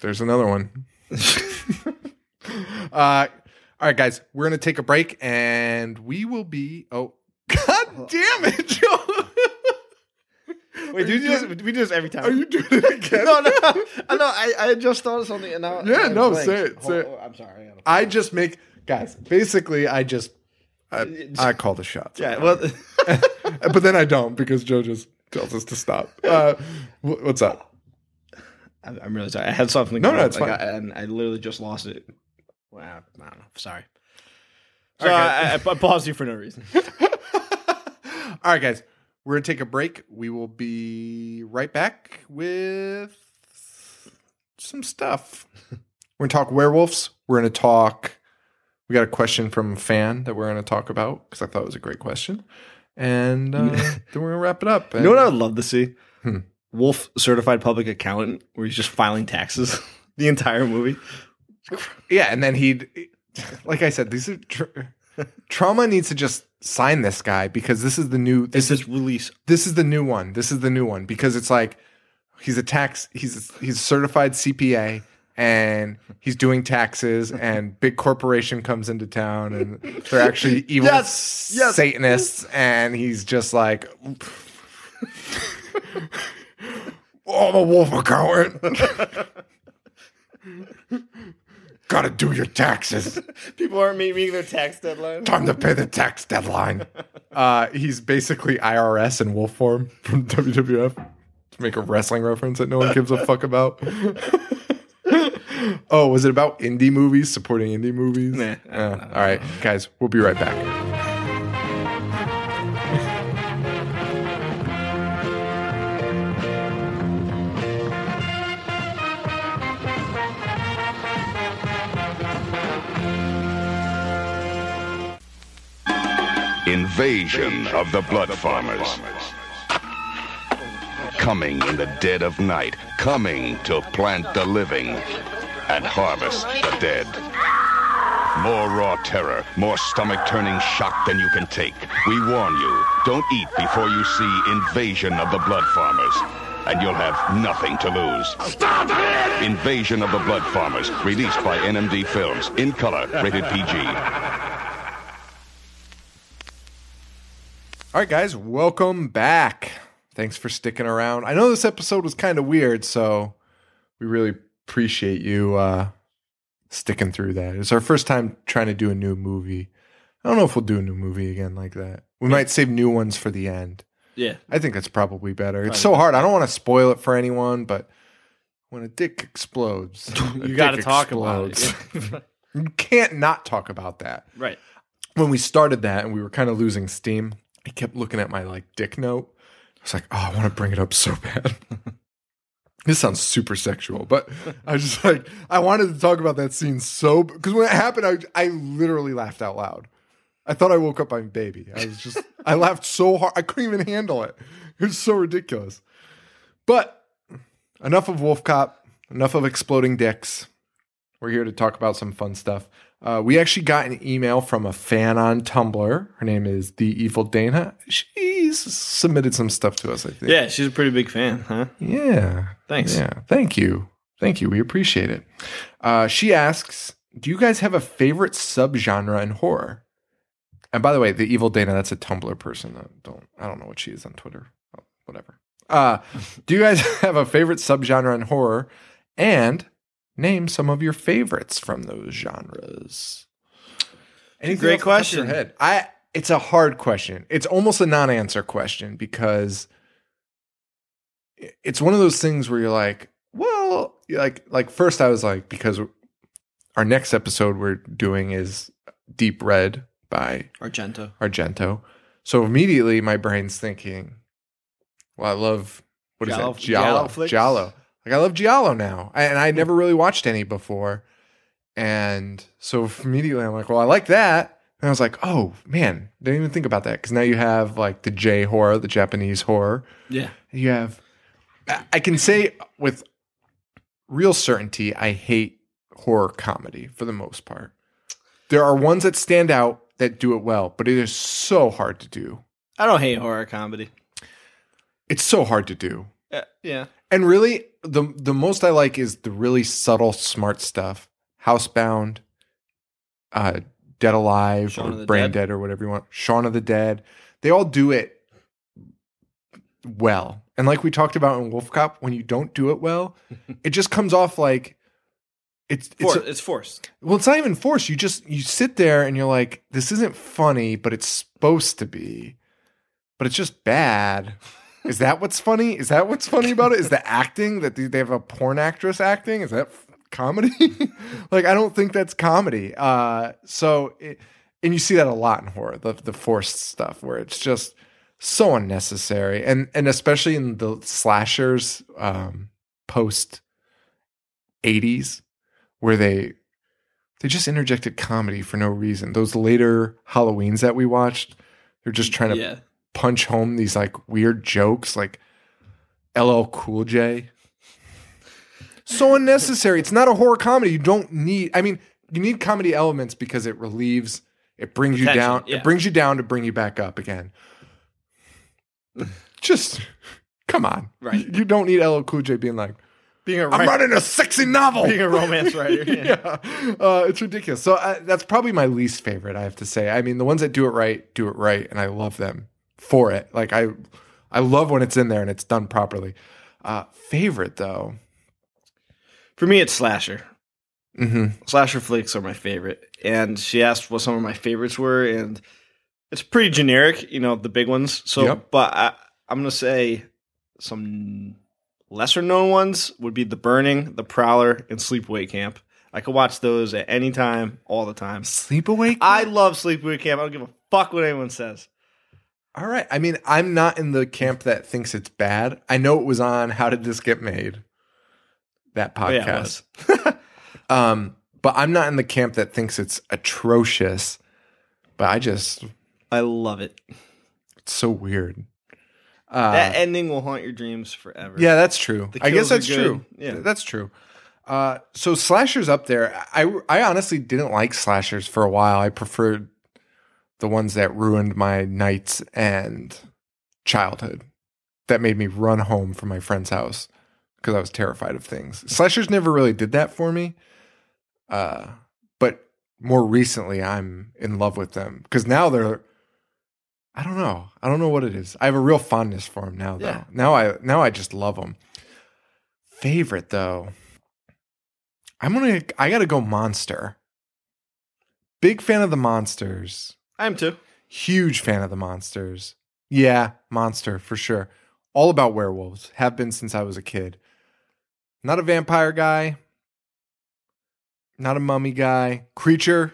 [SPEAKER 2] There's another one. uh, all right, guys, we're gonna take a break, and we will be. Oh, god damn it, Joe!
[SPEAKER 3] Wait, do we do this? We do this every time.
[SPEAKER 2] Are you doing it again?
[SPEAKER 3] no, no, I know. I, I just thought of something, and now
[SPEAKER 2] Yeah, no,
[SPEAKER 3] blank.
[SPEAKER 2] say it, say it.
[SPEAKER 3] I'm sorry. I
[SPEAKER 2] I just make guys. Basically, I just I, I call the shots.
[SPEAKER 3] yeah, well,
[SPEAKER 2] but then I don't because Joe just tells us to stop. Uh, what's up?
[SPEAKER 3] I'm really sorry. I had something.
[SPEAKER 2] No, no, it's
[SPEAKER 3] like,
[SPEAKER 2] fine.
[SPEAKER 3] I, and I literally just lost it. Wow, I don't know. Sorry. So
[SPEAKER 2] Okay.
[SPEAKER 3] I, I, I paused you for no reason.
[SPEAKER 2] All right, guys, we're gonna take a break. We will be right back with some stuff. We're gonna talk werewolves. We're gonna talk. We got a question from a fan that we're gonna talk about because I thought it was a great question, and uh, then we're gonna wrap it up.
[SPEAKER 3] You know what I would love to see?
[SPEAKER 2] Hmm.
[SPEAKER 3] Wolf certified public accountant, where he's just filing taxes the entire movie.
[SPEAKER 2] Yeah, and then he'd, like I said, these are tr- Troma needs to just sign this guy because this is the new.
[SPEAKER 3] This
[SPEAKER 2] This is
[SPEAKER 3] is release.
[SPEAKER 2] this is the new one. This is the new one because it's like he's a tax. He's he's a certified CPA and he's doing taxes. And big corporation comes into town and they're actually evil
[SPEAKER 3] Yes, yes.
[SPEAKER 2] Satanists. And he's just like, oh, I'm a wolf accountant. Got to do your taxes.
[SPEAKER 3] People aren't meeting their tax deadline.
[SPEAKER 2] Time to pay the tax deadline. Uh, he's basically IRS in wolf form from WWF to make a wrestling reference that no one gives a fuck about. oh, was it about indie movies supporting indie movies?
[SPEAKER 3] Nah,
[SPEAKER 2] Uh, all right, guys, we'll be right back.
[SPEAKER 4] Invasion of the Blood Farmers. Coming in the dead of night, coming to plant the living and harvest the dead. More raw terror, more stomach turning shock than you can take. We warn you, don't eat before you see Invasion of the Blood Farmers, and you'll have nothing to lose. Stop it! Invasion of the Blood Farmers, released by NMD Films, in color, rated PG.
[SPEAKER 2] All right, guys, welcome back. Thanks for sticking around. I know this episode was kind of weird, so we really appreciate you uh, sticking through that. It's our first time trying to do a new movie. I don't know if we'll do a new movie again like that. We might save new ones for the end.
[SPEAKER 3] Yeah.
[SPEAKER 2] I think that's probably better. It's so hard. I don't want to spoil it for anyone, but when a dick explodes, a
[SPEAKER 3] You got to talk about
[SPEAKER 2] explodes.
[SPEAKER 3] it.
[SPEAKER 2] you can't not talk about that
[SPEAKER 3] right.
[SPEAKER 2] when we started that and we were kind of losing steam, I kept looking at my like dick note. I was like, oh, I want to bring it up so bad. this sounds super sexual, but I was just like, I wanted to talk about that scene so because when it happened, I I literally laughed out loud. I thought I woke up my baby. I was just I laughed so hard I couldn't even handle it. It was so ridiculous. But enough of Wolf Cop. Enough of exploding dicks. We're here to talk about some fun stuff. Uh, we actually got an email from a fan on Tumblr. Her name is The Evil Dana. She's submitted some stuff to us. I think.
[SPEAKER 3] Yeah, she's a pretty big fan, huh?
[SPEAKER 2] Yeah.
[SPEAKER 3] Thanks.
[SPEAKER 2] Yeah. Thank you. Thank you. We appreciate it. Uh, she asks, "Do you guys have a favorite subgenre in horror?" And by the way, the evil Dana, that's a Tumblr person. I don't I don't know what she is on Twitter. Oh, whatever. Uh, do you guys have a favorite subgenre in horror? And name some of your favorites from those genres. Anything
[SPEAKER 3] Great
[SPEAKER 2] off the top of your
[SPEAKER 3] question.
[SPEAKER 2] Head? I it's a hard question. It's almost a non-answer question because it's one of those things where you're like, well, like like first I was like because our next episode we're doing is Deep Red by
[SPEAKER 3] Argento.
[SPEAKER 2] Argento. So immediately my brain's thinking, well, I love what is
[SPEAKER 3] Giallo-
[SPEAKER 2] that?
[SPEAKER 3] Giallo
[SPEAKER 2] Giallo.
[SPEAKER 3] flicks?
[SPEAKER 2] Like I love Giallo now. And I hmm. never really watched any before. And so immediately I'm like, well, I like that. And I was like, oh man, didn't even think about that. Because now you have like the J horror, the Japanese horror.
[SPEAKER 3] Yeah.
[SPEAKER 2] You have, I can say with real certainty, I hate horror comedy for the most part. There are ones that stand out that do it well, but it is so hard to do.
[SPEAKER 3] I don't hate horror comedy.
[SPEAKER 2] It's so hard to do.
[SPEAKER 3] Uh, yeah.
[SPEAKER 2] And really, the the most I like is the really subtle, smart stuff. Housebound, uh, Dead Alive,
[SPEAKER 3] Shaun
[SPEAKER 2] or Brain
[SPEAKER 3] Dead.
[SPEAKER 2] Dead, or whatever you want. Shaun of the Dead. They all do it well. And like we talked about in Wolf Cop, when you don't do it well, it just comes off like it's it's
[SPEAKER 3] For, it's forced.
[SPEAKER 2] well, it's not even forced. You just you sit there and you're like, this isn't funny, but it's supposed to be, but it's just bad. Is that what's funny? Is that what's funny about it? Is the acting that they have a porn actress acting? Is that f- comedy? like, I don't think that's comedy. Uh, so, it, and you see that a lot in horror, the the forced stuff where it's just so unnecessary, and and especially in the slashers um, post '80s where they they just interjected comedy for no reason. Those later Halloweens that we watched, they're just trying to
[SPEAKER 3] Yeah.
[SPEAKER 2] Punch home these like weird jokes like LL Cool J. So unnecessary. It's not a horror comedy. You don't need I mean, you need comedy elements because it relieves it brings you down.
[SPEAKER 3] yeah.
[SPEAKER 2] It brings you down to bring you back up again. Just come on.
[SPEAKER 3] Right.
[SPEAKER 2] You don't need LL Cool J being like,
[SPEAKER 3] Being a
[SPEAKER 2] I'm
[SPEAKER 3] ri-
[SPEAKER 2] running a sexy novel.
[SPEAKER 3] being a romance writer. Yeah.
[SPEAKER 2] yeah, uh, it's ridiculous. So uh, that's probably my least favorite. I have to say. I mean, the ones that do it right do it right, and I love them for it. Like I, I love when it's in there and it's done properly. Uh, favorite though,
[SPEAKER 3] For me, it's slasher.
[SPEAKER 2] hmm
[SPEAKER 3] Slasher flicks are my favorite. And she asked what some of my favorites were, and it's pretty generic, you know, the big ones. So,
[SPEAKER 2] Yep.
[SPEAKER 3] but I, I'm going to say some lesser known ones would be The Burning, The Prowler, and Sleepaway Camp. I could watch those at any time, all the time.
[SPEAKER 2] Sleepaway.
[SPEAKER 3] I love Sleepaway Camp. I don't give a fuck what anyone says.
[SPEAKER 2] All right. I mean, I'm not in the camp that thinks it's bad. I know it was on How Did This Get Made? That
[SPEAKER 3] Oh, yeah,
[SPEAKER 2] podcast.
[SPEAKER 3] was.
[SPEAKER 2] um, but I'm not in the camp that thinks it's atrocious. But I just,
[SPEAKER 3] I love it.
[SPEAKER 2] it's so weird. Uh,
[SPEAKER 3] that ending will haunt your dreams forever.
[SPEAKER 2] Yeah, that's true. I guess that's true.
[SPEAKER 3] Yeah.
[SPEAKER 2] that's true. Uh, so slashers up there. I I honestly didn't like slashers for a while. I preferred the ones that ruined my nights and childhood. That made me run home from my friend's house because I was terrified of things. Slashers never really did that for me. Uh, but more recently, I'm in love with them because now they're. I don't know. I don't know what it is. I have a real fondness for them now, though.
[SPEAKER 3] Yeah.
[SPEAKER 2] Now I now I just love them. Favorite though, I'm gonna. I gotta go monster. Big fan of the monsters.
[SPEAKER 3] I am too.
[SPEAKER 2] Huge fan of the monsters. Yeah, monster for sure. All about werewolves. Have been since I was a kid. Not a vampire guy. Not a mummy guy. Creature.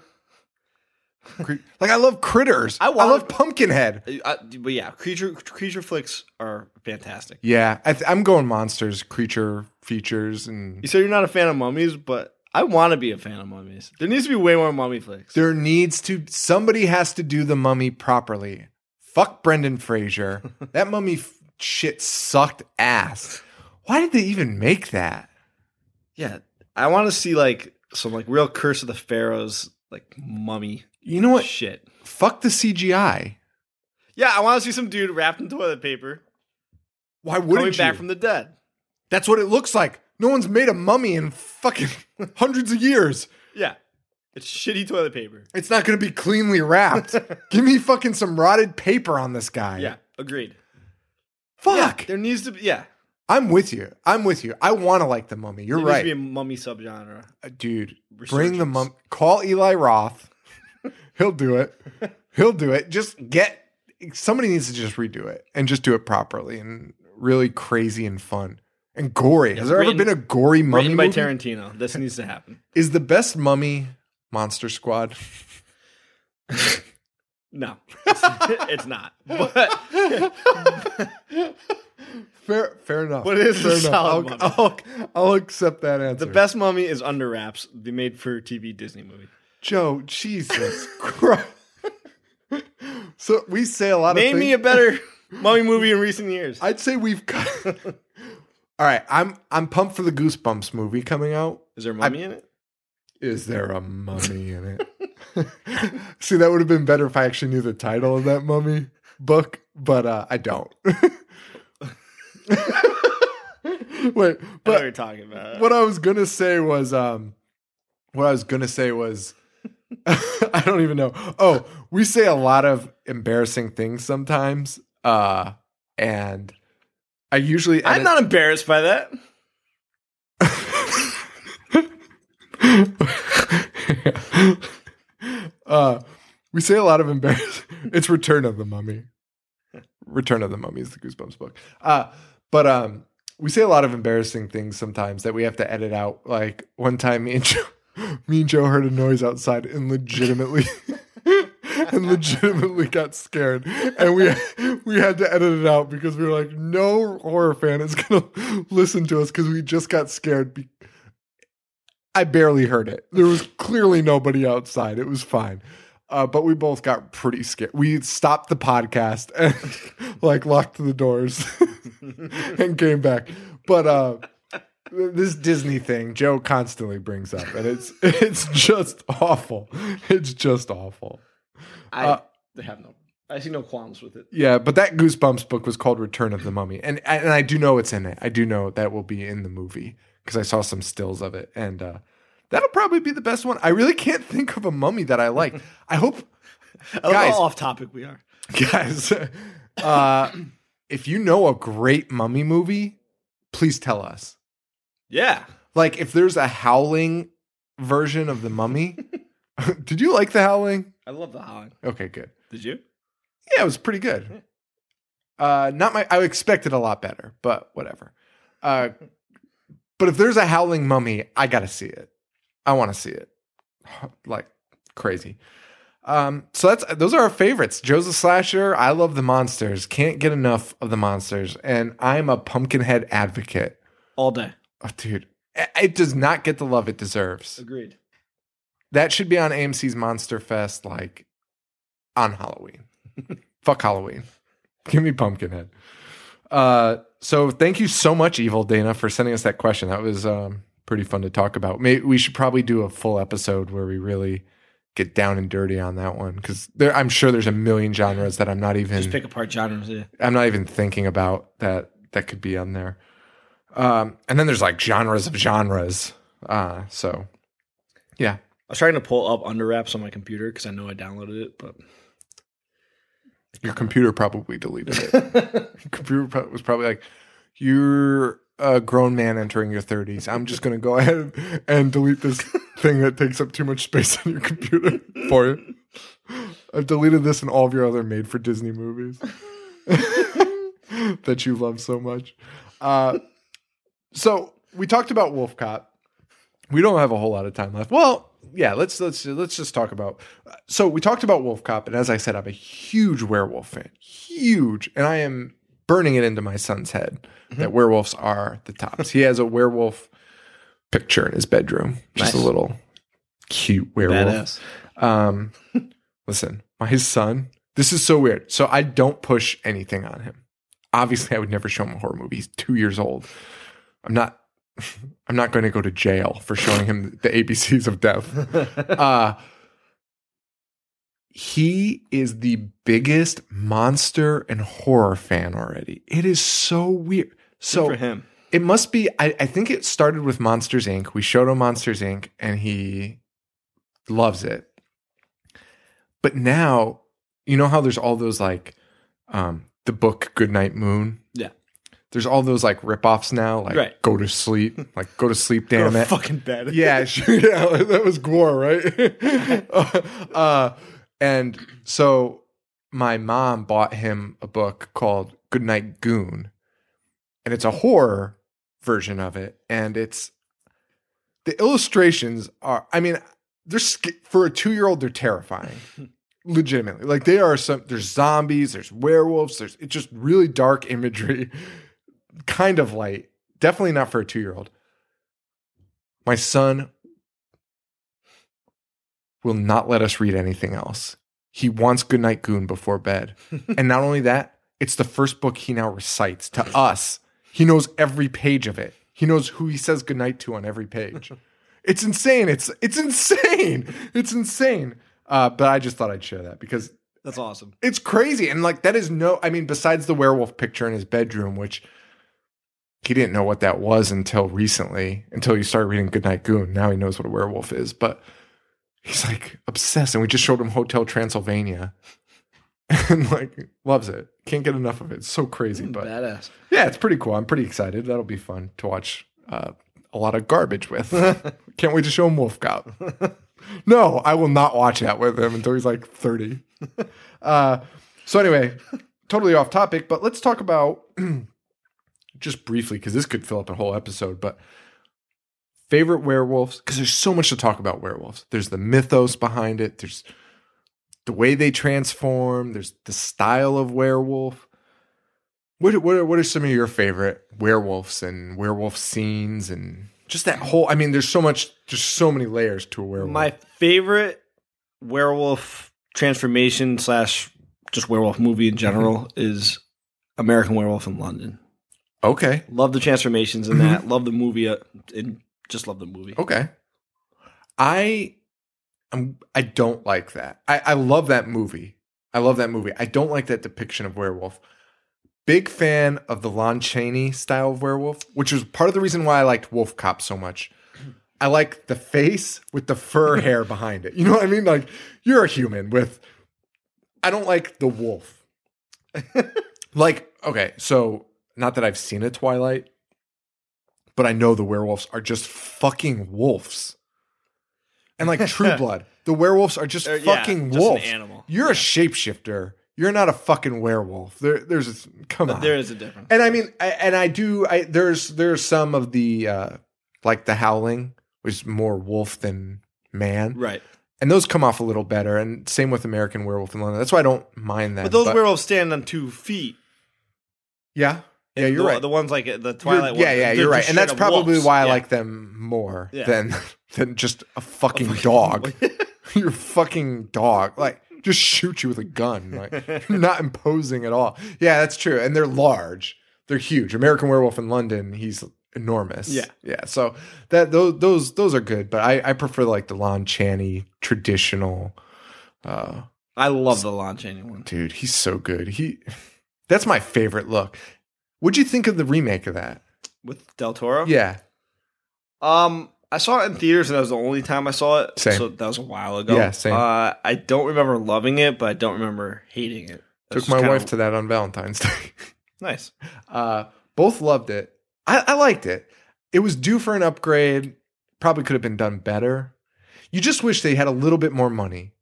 [SPEAKER 2] Cre- like I love critters.
[SPEAKER 3] I
[SPEAKER 2] I, love Pumpkinhead.
[SPEAKER 3] Uh, but yeah, creature creature flicks are fantastic.
[SPEAKER 2] Yeah, I th- I'm going monsters, creature features, and
[SPEAKER 3] You said you're not a fan of mummies, but I want to be a fan of mummies. There needs to be way more mummy flicks.
[SPEAKER 2] there needs to somebody has to do the mummy properly. Fuck Brendan Fraser. that mummy f- shit sucked ass. Why did they even make that?
[SPEAKER 3] Yeah, I want to see like some like real Curse of the Pharaohs like mummy
[SPEAKER 2] You know what?
[SPEAKER 3] shit.
[SPEAKER 2] Fuck the CGI.
[SPEAKER 3] Yeah, I want to see some dude wrapped in toilet paper
[SPEAKER 2] Why wouldn't you?
[SPEAKER 3] Coming back from the dead.
[SPEAKER 2] That's what it looks like. No one's made a mummy in fucking hundreds of years.
[SPEAKER 3] Yeah, it's shitty toilet paper.
[SPEAKER 2] It's not going to be cleanly wrapped. Give me fucking some rotted paper on this guy.
[SPEAKER 3] Yeah, agreed.
[SPEAKER 2] Fuck.
[SPEAKER 3] There needs to be. Yeah,
[SPEAKER 2] I'm with you. I'm with you. I want to like the mummy. You're right.
[SPEAKER 3] there needs to be a mummy subgenre.
[SPEAKER 2] Uh, Dude, bring the mummy. Call Eli Roth. He'll do it. He'll do it. Just get somebody needs to just redo it and just do it properly and really crazy and fun and gory. Has there
[SPEAKER 3] written-
[SPEAKER 2] ever been a gory mummy
[SPEAKER 3] Written by
[SPEAKER 2] movie?
[SPEAKER 3] Tarantino. This needs to happen.
[SPEAKER 2] Is the best mummy Monster Squad?
[SPEAKER 3] No, it's, it's not. But
[SPEAKER 2] Fair, fair enough.
[SPEAKER 3] But it is
[SPEAKER 2] fair
[SPEAKER 3] a solid
[SPEAKER 2] I'll,
[SPEAKER 3] mummy.
[SPEAKER 2] I'll, I'll accept that answer.
[SPEAKER 3] the best mummy is Under Wraps, the made-for-TV Disney movie.
[SPEAKER 2] Joe, Jesus Christ. so we say a lot
[SPEAKER 3] Name
[SPEAKER 2] of
[SPEAKER 3] me a better mummy movie in recent years.
[SPEAKER 2] I'd say we've got. All right, I'm I'm pumped for the Goosebumps movie coming out.
[SPEAKER 3] Is there a mummy in it?
[SPEAKER 2] Is there a mummy in it? See, that would have been better if I actually knew the title of that mummy book, but uh, I don't. Wait,
[SPEAKER 3] I what
[SPEAKER 2] but
[SPEAKER 3] you're talking about.
[SPEAKER 2] what I was gonna say was um what I was gonna say was I don't even know. Oh, we say a lot of embarrassing things sometimes. Uh and I usually
[SPEAKER 3] I'm not embarrassed by that.
[SPEAKER 2] uh we say a lot of embarrassing it's Return of the Mummy. Return of the Mummy is the Goosebumps book. Uh but um we say a lot of embarrassing things sometimes that we have to edit out. Like one time me and Joe, me and Joe heard a noise outside and legitimately and legitimately got scared. And we we had to edit it out because we were like, no horror fan is gonna listen to us because we just got scared. Be- I barely heard it. There was clearly nobody outside. It was fine. Uh, but we both got pretty scared. We stopped the podcast and like locked the doors and came back. But uh, this Disney thing, Joe constantly brings up, and it's it's just awful. It's just awful.
[SPEAKER 3] I
[SPEAKER 2] Uh,
[SPEAKER 3] have no. I see no qualms with it.
[SPEAKER 2] Yeah, but that Goosebumps book was called Return of the Mummy, and and I do know it's in it. I do know that will be in the movie because I saw some stills of it, and uh, that'll probably be the best one. I really can't think of a mummy that I like. I hope, Guys.
[SPEAKER 3] off topic we are.
[SPEAKER 2] guys, uh, if you know a great mummy movie, please tell us.
[SPEAKER 3] Yeah.
[SPEAKER 2] Like if there's a Howling version of the Mummy, did you like the Howling?
[SPEAKER 3] I love the howling.
[SPEAKER 2] Okay, good.
[SPEAKER 3] Did you?
[SPEAKER 2] Yeah, it was pretty good. Uh, not my. I expected a lot better, but whatever. Uh, but if there's a howling mummy, I gotta see it. I want to see it, like crazy. Um, so that's those are our favorites. Joe's a slasher. I love the monsters. Can't get enough of the monsters, and I'm a Pumpkinhead advocate.
[SPEAKER 3] All day.
[SPEAKER 2] Oh, dude, it it does not get the love it deserves.
[SPEAKER 3] Agreed.
[SPEAKER 2] That should be on AMC's Monster Fest, like on Halloween. Fuck Halloween. Give me Pumpkinhead. Uh, so thank you so much, Evil Dana, for sending us that question. That was um, pretty fun to talk about. Maybe we should probably do a full episode where we really get down and dirty on that one because I'm sure there's a million genres that I'm not even
[SPEAKER 3] Just pick apart genres. Yeah.
[SPEAKER 2] I'm not even thinking about that that could be on there. Um, and then there's like genres of genres. Uh, so yeah,
[SPEAKER 3] I was trying to pull up Under Wraps on my computer because I know I downloaded it, but
[SPEAKER 2] Your computer probably deleted it. Your computer was probably like, "You're a grown man entering your 30s. I'm just going to go ahead and delete this thing that takes up too much space on your computer for you. I've deleted this and all of your other made for Disney movies that you love so much." Uh, so we talked about Wolf Cop. We don't have a whole lot of time left. Well, yeah, let's let's let's just talk about. So we talked about Wolf Cop, and as I said, I'm a huge werewolf fan, huge, and I am burning it into my son's head that werewolves are the tops. He has a werewolf picture in his bedroom, just a little cute werewolf.
[SPEAKER 3] badass.
[SPEAKER 2] Um, listen, my son. This is so weird. So I don't push anything on him. Obviously, I would never show him a horror movie. He's two years old. I'm not. I'm not going to go to jail for showing him the ABCs of death. Uh, he is the biggest monster and horror fan already. It is so weird. So
[SPEAKER 3] for him.
[SPEAKER 2] it must be. I, I think it started with Monsters Inc. We showed him Monsters Inc. and he loves it. But now, you know how there's all those like um the book Goodnight Moon.
[SPEAKER 3] Yeah.
[SPEAKER 2] There's all those like ripoffs now, like
[SPEAKER 3] Right.
[SPEAKER 2] go to sleep, like go to sleep, damn
[SPEAKER 3] Oh,
[SPEAKER 2] it.
[SPEAKER 3] fucking bed.
[SPEAKER 2] Yeah, sure. Yeah, that was gore, right? uh, and so my mom bought him a book called Goodnight Goon, and it's a horror version of it, and it's the illustrations are. I mean, they're for a two year old, they're terrifying. Legitimately, like they are some. There's zombies, there's werewolves, there's it's just really dark imagery, kind of light. Definitely not for a two year old. My son will not let us read anything else. He wants Goodnight Goon before bed. and not only that, it's the first book he now recites to us. He knows every page of it. He knows who he says goodnight to on every page. It's insane. It's it's insane. It's insane. Uh, but I just thought I'd share that because
[SPEAKER 3] That's awesome.
[SPEAKER 2] it's crazy. And like that is no I mean, besides the werewolf picture in his bedroom, which he didn't know what that was until recently, until he started reading Goodnight Goon. Now he knows what a werewolf is, but he's like obsessed. And we just showed him Hotel Transylvania. And like loves it. Can't get enough of it. It's so crazy. But
[SPEAKER 3] Badass.
[SPEAKER 2] yeah, it's pretty cool. I'm pretty excited. That'll be fun to watch uh, a lot of garbage with. Can't wait to show him Wolf Cop. no, I will not watch that with him until he's like 30. Uh, so anyway, totally off topic, but let's talk about just briefly because this could fill up a whole episode. But favorite werewolves because there's so much to talk about werewolves. There's the mythos behind it. There's the way they transform. There's the style of werewolf. What what are, what are some of your favorite werewolves and werewolf scenes and just that whole? I mean, there's so much, just so many layers to a werewolf.
[SPEAKER 3] My favorite werewolf transformation slash just werewolf movie in general mm-hmm. is American Werewolf in London.
[SPEAKER 2] Okay,
[SPEAKER 3] Love the transformations in that. Love the movie. Uh, and just love the movie.
[SPEAKER 2] okay. I, I'm, I don't like that. I, I love that movie. I love that movie. I don't like that depiction of werewolf. Big fan of the Lon Chaney style of werewolf, which was part of the reason why I liked Wolf Cop so much. I like the face with the fur hair behind it. You know what I mean? Like you're a human with. I don't like the wolf. like okay, so not that I've seen a Twilight, but I know the werewolves are just fucking wolves. And like True Blood, the werewolves are just
[SPEAKER 3] Uh, yeah,
[SPEAKER 2] fucking
[SPEAKER 3] just an
[SPEAKER 2] wolves.
[SPEAKER 3] animal.
[SPEAKER 2] You're a shapeshifter. You're not a fucking werewolf. There, there's a, come on.
[SPEAKER 3] There is a difference.
[SPEAKER 2] And I mean, I, and I do. I there's there's some of the uh like the Howling was more wolf than man,
[SPEAKER 3] Right.
[SPEAKER 2] and those come off a little better. And same with American Werewolf in London. That's why I don't mind that.
[SPEAKER 3] But those werewolves stand on two feet.
[SPEAKER 2] yeah, yeah, you're
[SPEAKER 3] the,
[SPEAKER 2] right.
[SPEAKER 3] The ones like the
[SPEAKER 2] You're-
[SPEAKER 3] Twilight ones.
[SPEAKER 2] yeah, yeah, you're right, and that's probably
[SPEAKER 3] wolves.
[SPEAKER 2] why I
[SPEAKER 3] Yeah.
[SPEAKER 2] like them more
[SPEAKER 3] Yeah.
[SPEAKER 2] than than just a fucking dog. Your fucking dog, like just shoot you with a gun. Like you're not imposing at all. Yeah, that's true, and they're large. They're huge. American Werewolf in London, he's enormous.
[SPEAKER 3] Yeah.
[SPEAKER 2] yeah. So that those those those are good, but I I prefer like the Lon Chaney traditional. uh
[SPEAKER 3] I love the Lon Chaney one.
[SPEAKER 2] Dude, he's so good. He that's my favorite look. What'd you think of the remake of that?
[SPEAKER 3] With Del Toro?
[SPEAKER 2] Yeah.
[SPEAKER 3] Um, I saw it in theaters, and that was the only time I saw it.
[SPEAKER 2] Same.
[SPEAKER 3] So that was a while ago.
[SPEAKER 2] Yeah, same.
[SPEAKER 3] Uh, I don't remember loving it, but I don't remember hating it. That's
[SPEAKER 2] Took my
[SPEAKER 3] kinda-
[SPEAKER 2] wife to that on Valentine's Day.
[SPEAKER 3] Nice.
[SPEAKER 2] Uh, both loved it. I, I liked it. It was due for an upgrade. Probably could have been done better. You just wish they had a little bit more money.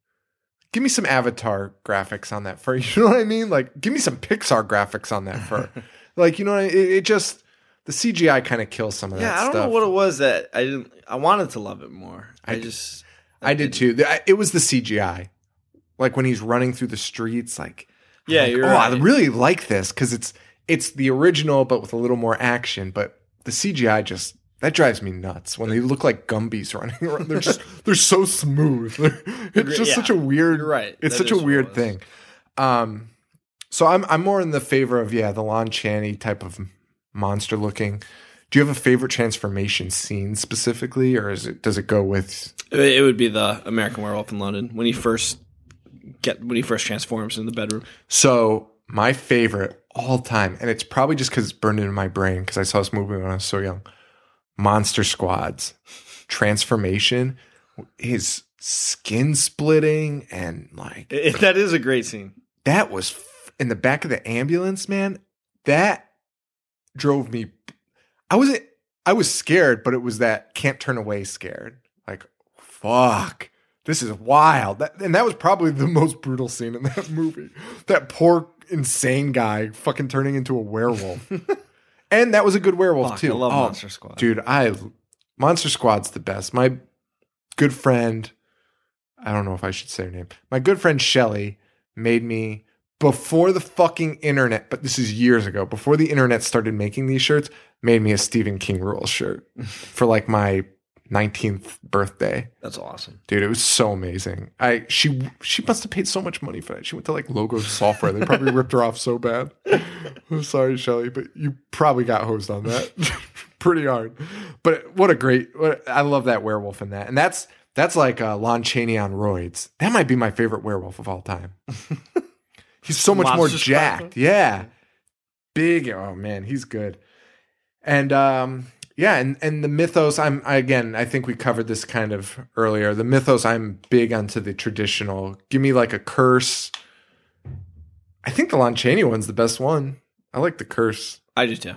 [SPEAKER 2] Give me some Avatar graphics on that fur. You know what I mean? Like, give me some Pixar graphics on that fur. like, you know, it, it just the CGI kind of kills some of
[SPEAKER 3] Yeah,
[SPEAKER 2] that Yeah,
[SPEAKER 3] I don't
[SPEAKER 2] stuff.
[SPEAKER 3] know what it was that I didn't. I wanted to love it more. I,
[SPEAKER 2] I-
[SPEAKER 3] just.
[SPEAKER 2] I did too. It was the CGI. Like when he's running through the streets, like
[SPEAKER 3] Yeah,
[SPEAKER 2] like,
[SPEAKER 3] you're
[SPEAKER 2] oh,
[SPEAKER 3] right.
[SPEAKER 2] I really like this because it's it's the original but with a little more action. But the CGI just that drives me nuts when they look like Gumbies running around. They're just they're so smooth. it's just
[SPEAKER 3] Yeah,
[SPEAKER 2] such a weird.
[SPEAKER 3] you're right.
[SPEAKER 2] It's
[SPEAKER 3] That
[SPEAKER 2] such a
[SPEAKER 3] is what it
[SPEAKER 2] weird thing. Um, so I'm I'm more in the favor of yeah the Lon Chaney type of monster looking. Do you have a favorite transformation scene specifically, or is it does it go with
[SPEAKER 3] It would be the American Werewolf in London when he first get when he first transforms in the bedroom.
[SPEAKER 2] So my favorite all time, and it's probably just because it's burned into my brain because I saw this movie when I was so young. Monster Squad's transformation, his skin splitting, and like
[SPEAKER 3] It- that is a great scene.
[SPEAKER 2] that was in the back of the ambulance, man. That drove me. I wasn't. I was scared, but it was that can't turn away scared. Like, fuck, this is wild. That, and that was probably the most brutal scene in that movie. That poor insane guy fucking turning into a werewolf. and that was a good werewolf
[SPEAKER 3] Fuck,
[SPEAKER 2] too.
[SPEAKER 3] I love
[SPEAKER 2] Oh,
[SPEAKER 3] Monster Squad.
[SPEAKER 2] dude. I Monster Squad's the best. My good friend, I don't know if I should say her name. My good friend Shelly made me before the fucking internet, but this is years ago, before the internet started making these shirts, made me a Stephen King rules shirt for like my 19th birthday.
[SPEAKER 3] That's awesome.
[SPEAKER 2] Dude, it was so amazing. I she she must have paid so much money for that. She went to like Logo Software. They probably ripped her off so bad. I'm sorry, Shelly, but you probably got hosed on that pretty hard. But what a great! What, I love that werewolf in that, and that's that's like uh, Lon Chaney on roids. That might be my favorite werewolf of all time. He's so much more
[SPEAKER 3] Monster Squad?
[SPEAKER 2] jacked. Yeah, big. Oh man, he's good. And um, yeah, and and the mythos. I'm I, again. I think we covered this kind of earlier. The mythos. I'm big onto the traditional. Give me like a curse. I think the Lon Chaney one's the best one. I like the curse.
[SPEAKER 3] I do too.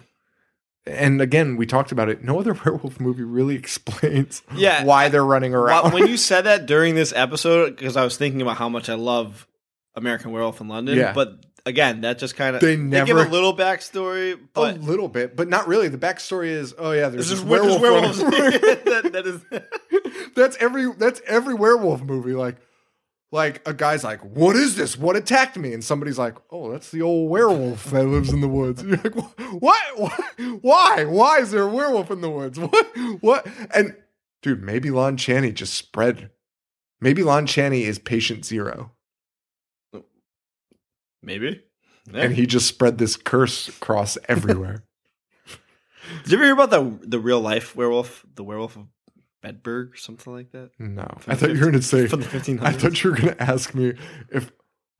[SPEAKER 2] And again, we talked about it. No other werewolf movie really explains
[SPEAKER 3] Yeah,
[SPEAKER 2] why they're running around.
[SPEAKER 3] Well, when you said that during this episode, because I was thinking about how much I love American Werewolf in London.
[SPEAKER 2] Yeah.
[SPEAKER 3] But again, that just kind of
[SPEAKER 2] They
[SPEAKER 3] give a little backstory,
[SPEAKER 2] a little bit, but not really. The backstory is, oh yeah, there's
[SPEAKER 3] there's
[SPEAKER 2] this werewolf.
[SPEAKER 3] werewolves. that, that is
[SPEAKER 2] that's every that's every werewolf movie. Like, like a guy's like, "What is this? What attacked me?" And somebody's like, "Oh, that's the old werewolf that lives in the woods." You're like, "What? What? Why? Why is there a werewolf in the woods? What? What?" And dude, maybe Lon Chaney just spread. Maybe Lon Chaney is patient zero,
[SPEAKER 3] maybe. Yeah.
[SPEAKER 2] and he just spread this curse across everywhere.
[SPEAKER 3] Did you ever hear about the the real life werewolf, the werewolf of Bedburg or something like that?
[SPEAKER 2] No, I thought you were going to say.
[SPEAKER 3] From the 1500s.
[SPEAKER 2] I thought you were going to ask me if.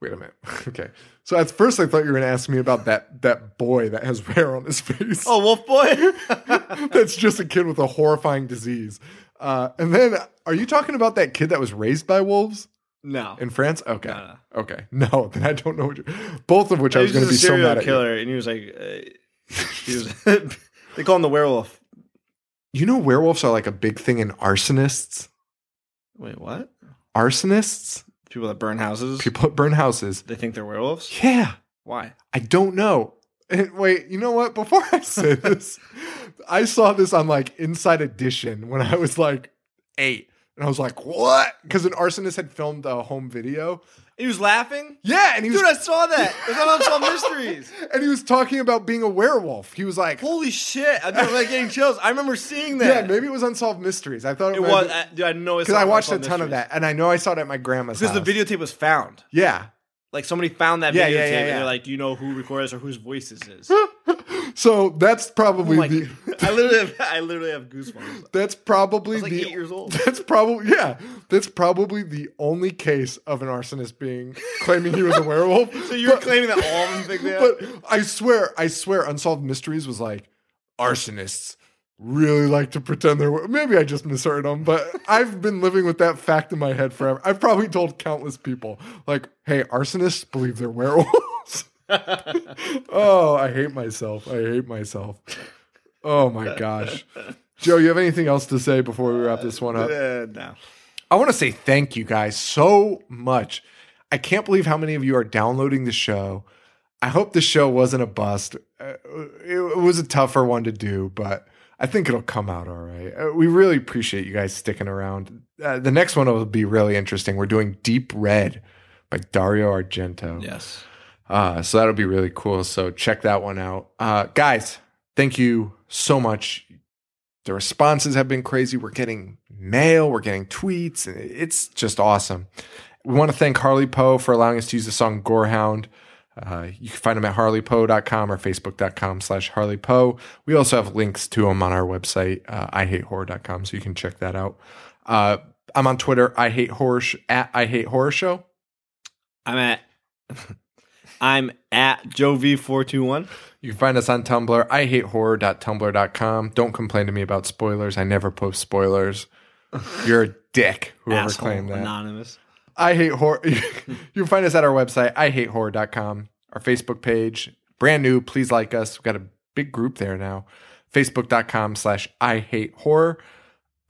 [SPEAKER 2] Wait a minute. Okay. So at first I thought you were going to ask me about that that boy that has hair on his face.
[SPEAKER 3] oh, Wolf Boy.
[SPEAKER 2] That's just a kid with a horrifying disease. Uh, and then, are you talking about that kid that was raised by wolves
[SPEAKER 3] no.
[SPEAKER 2] in France? Okay.
[SPEAKER 3] No, no.
[SPEAKER 2] Okay. No, then I don't know. What you're, both of which I was going to be so mad at. You.
[SPEAKER 3] killer, and he was like, uh, he was. they call him the werewolf.
[SPEAKER 2] you know, werewolves are like a big thing in arsonists.
[SPEAKER 3] Wait, what?
[SPEAKER 2] Arsonists,
[SPEAKER 3] People that burn houses.
[SPEAKER 2] people that burn houses.
[SPEAKER 3] They think they're werewolves.
[SPEAKER 2] Yeah.
[SPEAKER 3] Why?
[SPEAKER 2] I don't know. And wait, you know what? Before I say this, I saw this on like Inside Edition when I was like eight. And I was like, what? Because an arsonist had filmed a home video.
[SPEAKER 3] He was laughing.
[SPEAKER 2] Yeah, and he was
[SPEAKER 3] Dude, I saw that. It was on Unsolved Mysteries.
[SPEAKER 2] and he was talking about being a werewolf. He was like,
[SPEAKER 3] Holy shit! I'm like getting chills. I remember seeing that.
[SPEAKER 2] yeah, maybe it was Unsolved Mysteries. I thought it,
[SPEAKER 3] it was. I, dude, I know
[SPEAKER 2] because I watched a ton of that, and I know I saw it at my grandma's
[SPEAKER 3] because
[SPEAKER 2] house.
[SPEAKER 3] the videotape was found.
[SPEAKER 2] Yeah.
[SPEAKER 3] Like somebody found that
[SPEAKER 2] Yeah,
[SPEAKER 3] videotape,
[SPEAKER 2] yeah, yeah,
[SPEAKER 3] and they're like, "Do you know who recorded this or whose voice this is?"
[SPEAKER 2] So that's probably
[SPEAKER 3] Oh
[SPEAKER 2] the
[SPEAKER 3] I literally, have, I literally have goosebumps.
[SPEAKER 2] that's probably
[SPEAKER 3] like
[SPEAKER 2] the
[SPEAKER 3] eight years old.
[SPEAKER 2] That's probably yeah. That's probably the only case of an arsonist being claiming he was a werewolf.
[SPEAKER 3] So you're
[SPEAKER 2] But-
[SPEAKER 3] claiming that all of them think that?
[SPEAKER 2] But I swear, I swear, Unsolved Mysteries was like arsonists really like to pretend they're. Maybe I just misheard them, but I've been living with that fact in my head forever. I've probably told countless people, like, "Hey, arsonists believe they're werewolves." oh, I hate myself. I hate myself. Oh my gosh. Joe, you have anything else to say before we wrap this one up?
[SPEAKER 3] uh, no.
[SPEAKER 2] I want to say thank you guys so much. I can't believe how many of you are downloading the show. I hope the show wasn't a bust. Uh, It, it was a tougher one to do, but I think it'll come out all right. Uh, We really appreciate you guys sticking around. Uh, the next one will be really interesting. We're doing Deep Red by Dario Argento.
[SPEAKER 3] Yes.
[SPEAKER 2] Uh, so that'll be really cool. So check that one out. Uh, guys, thank you so much. The responses have been crazy. We're getting mail, we're getting tweets. It's just awesome. We want to thank Harley Poe for allowing us to use the song Gorehound. Uh, you can find them at harleypoe.com or facebook.com slash Harley Poe. We also have links to them on our website, uh, ihatehorror.com, so you can check that out. Uh, I'm on Twitter, I hate horror sh- at I hate horror show.
[SPEAKER 3] I'm at I'm at Joe V421.
[SPEAKER 2] You can find us on Tumblr. I hate horror.tumblr.com. Don't complain to me about spoilers. I never post spoilers. You're a dick, whoever
[SPEAKER 3] Asshole,
[SPEAKER 2] claimed that.
[SPEAKER 3] Anonymous.
[SPEAKER 2] I hate horror. you can find us at our website, I hate horror.com, our Facebook page, brand new. Please like us. We've got a big group there now. Facebook.com slash I hate horror.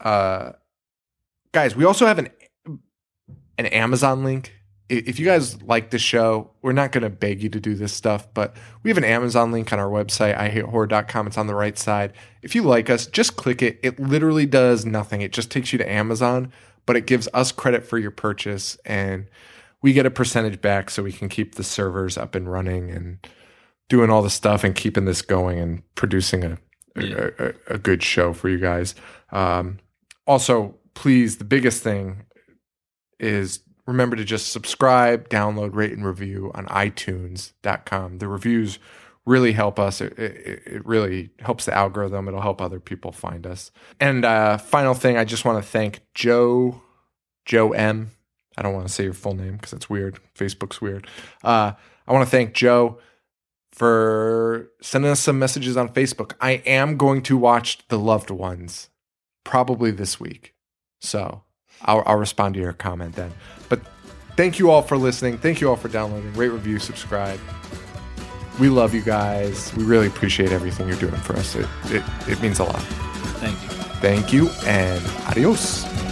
[SPEAKER 2] Uh, guys, we also have an an Amazon link. If you guys like the show, we're not going to beg you to do this stuff, but we have an Amazon link on our website, ihatehorror.com. It's on the right side. If you like us, just click it. It literally does nothing. It just takes you to Amazon, but it gives us credit for your purchase and we get a percentage back so we can keep the servers up and running and doing all the stuff and keeping this going and producing a a, a, a good show for you guys. Um, also, please, the biggest thing is remember to just subscribe, download, rate, and review on iTunes.com. The reviews really help us. It, it, it really helps the algorithm. It'll help other people find us. And uh, final thing, I just want to thank Joe, Joe M. I don't want to say your full name because it's weird. Facebook's weird. Uh, I want to thank Joe for sending us some messages on Facebook. I am going to watch The Loved Ones probably this week. So I'll, I'll respond to your comment then. But thank you all for listening. Thank you all for downloading. Rate, review, subscribe. We love you guys. We really appreciate everything you're doing for us. It, it, it means a lot.
[SPEAKER 3] Thank you.
[SPEAKER 2] Thank you and adios.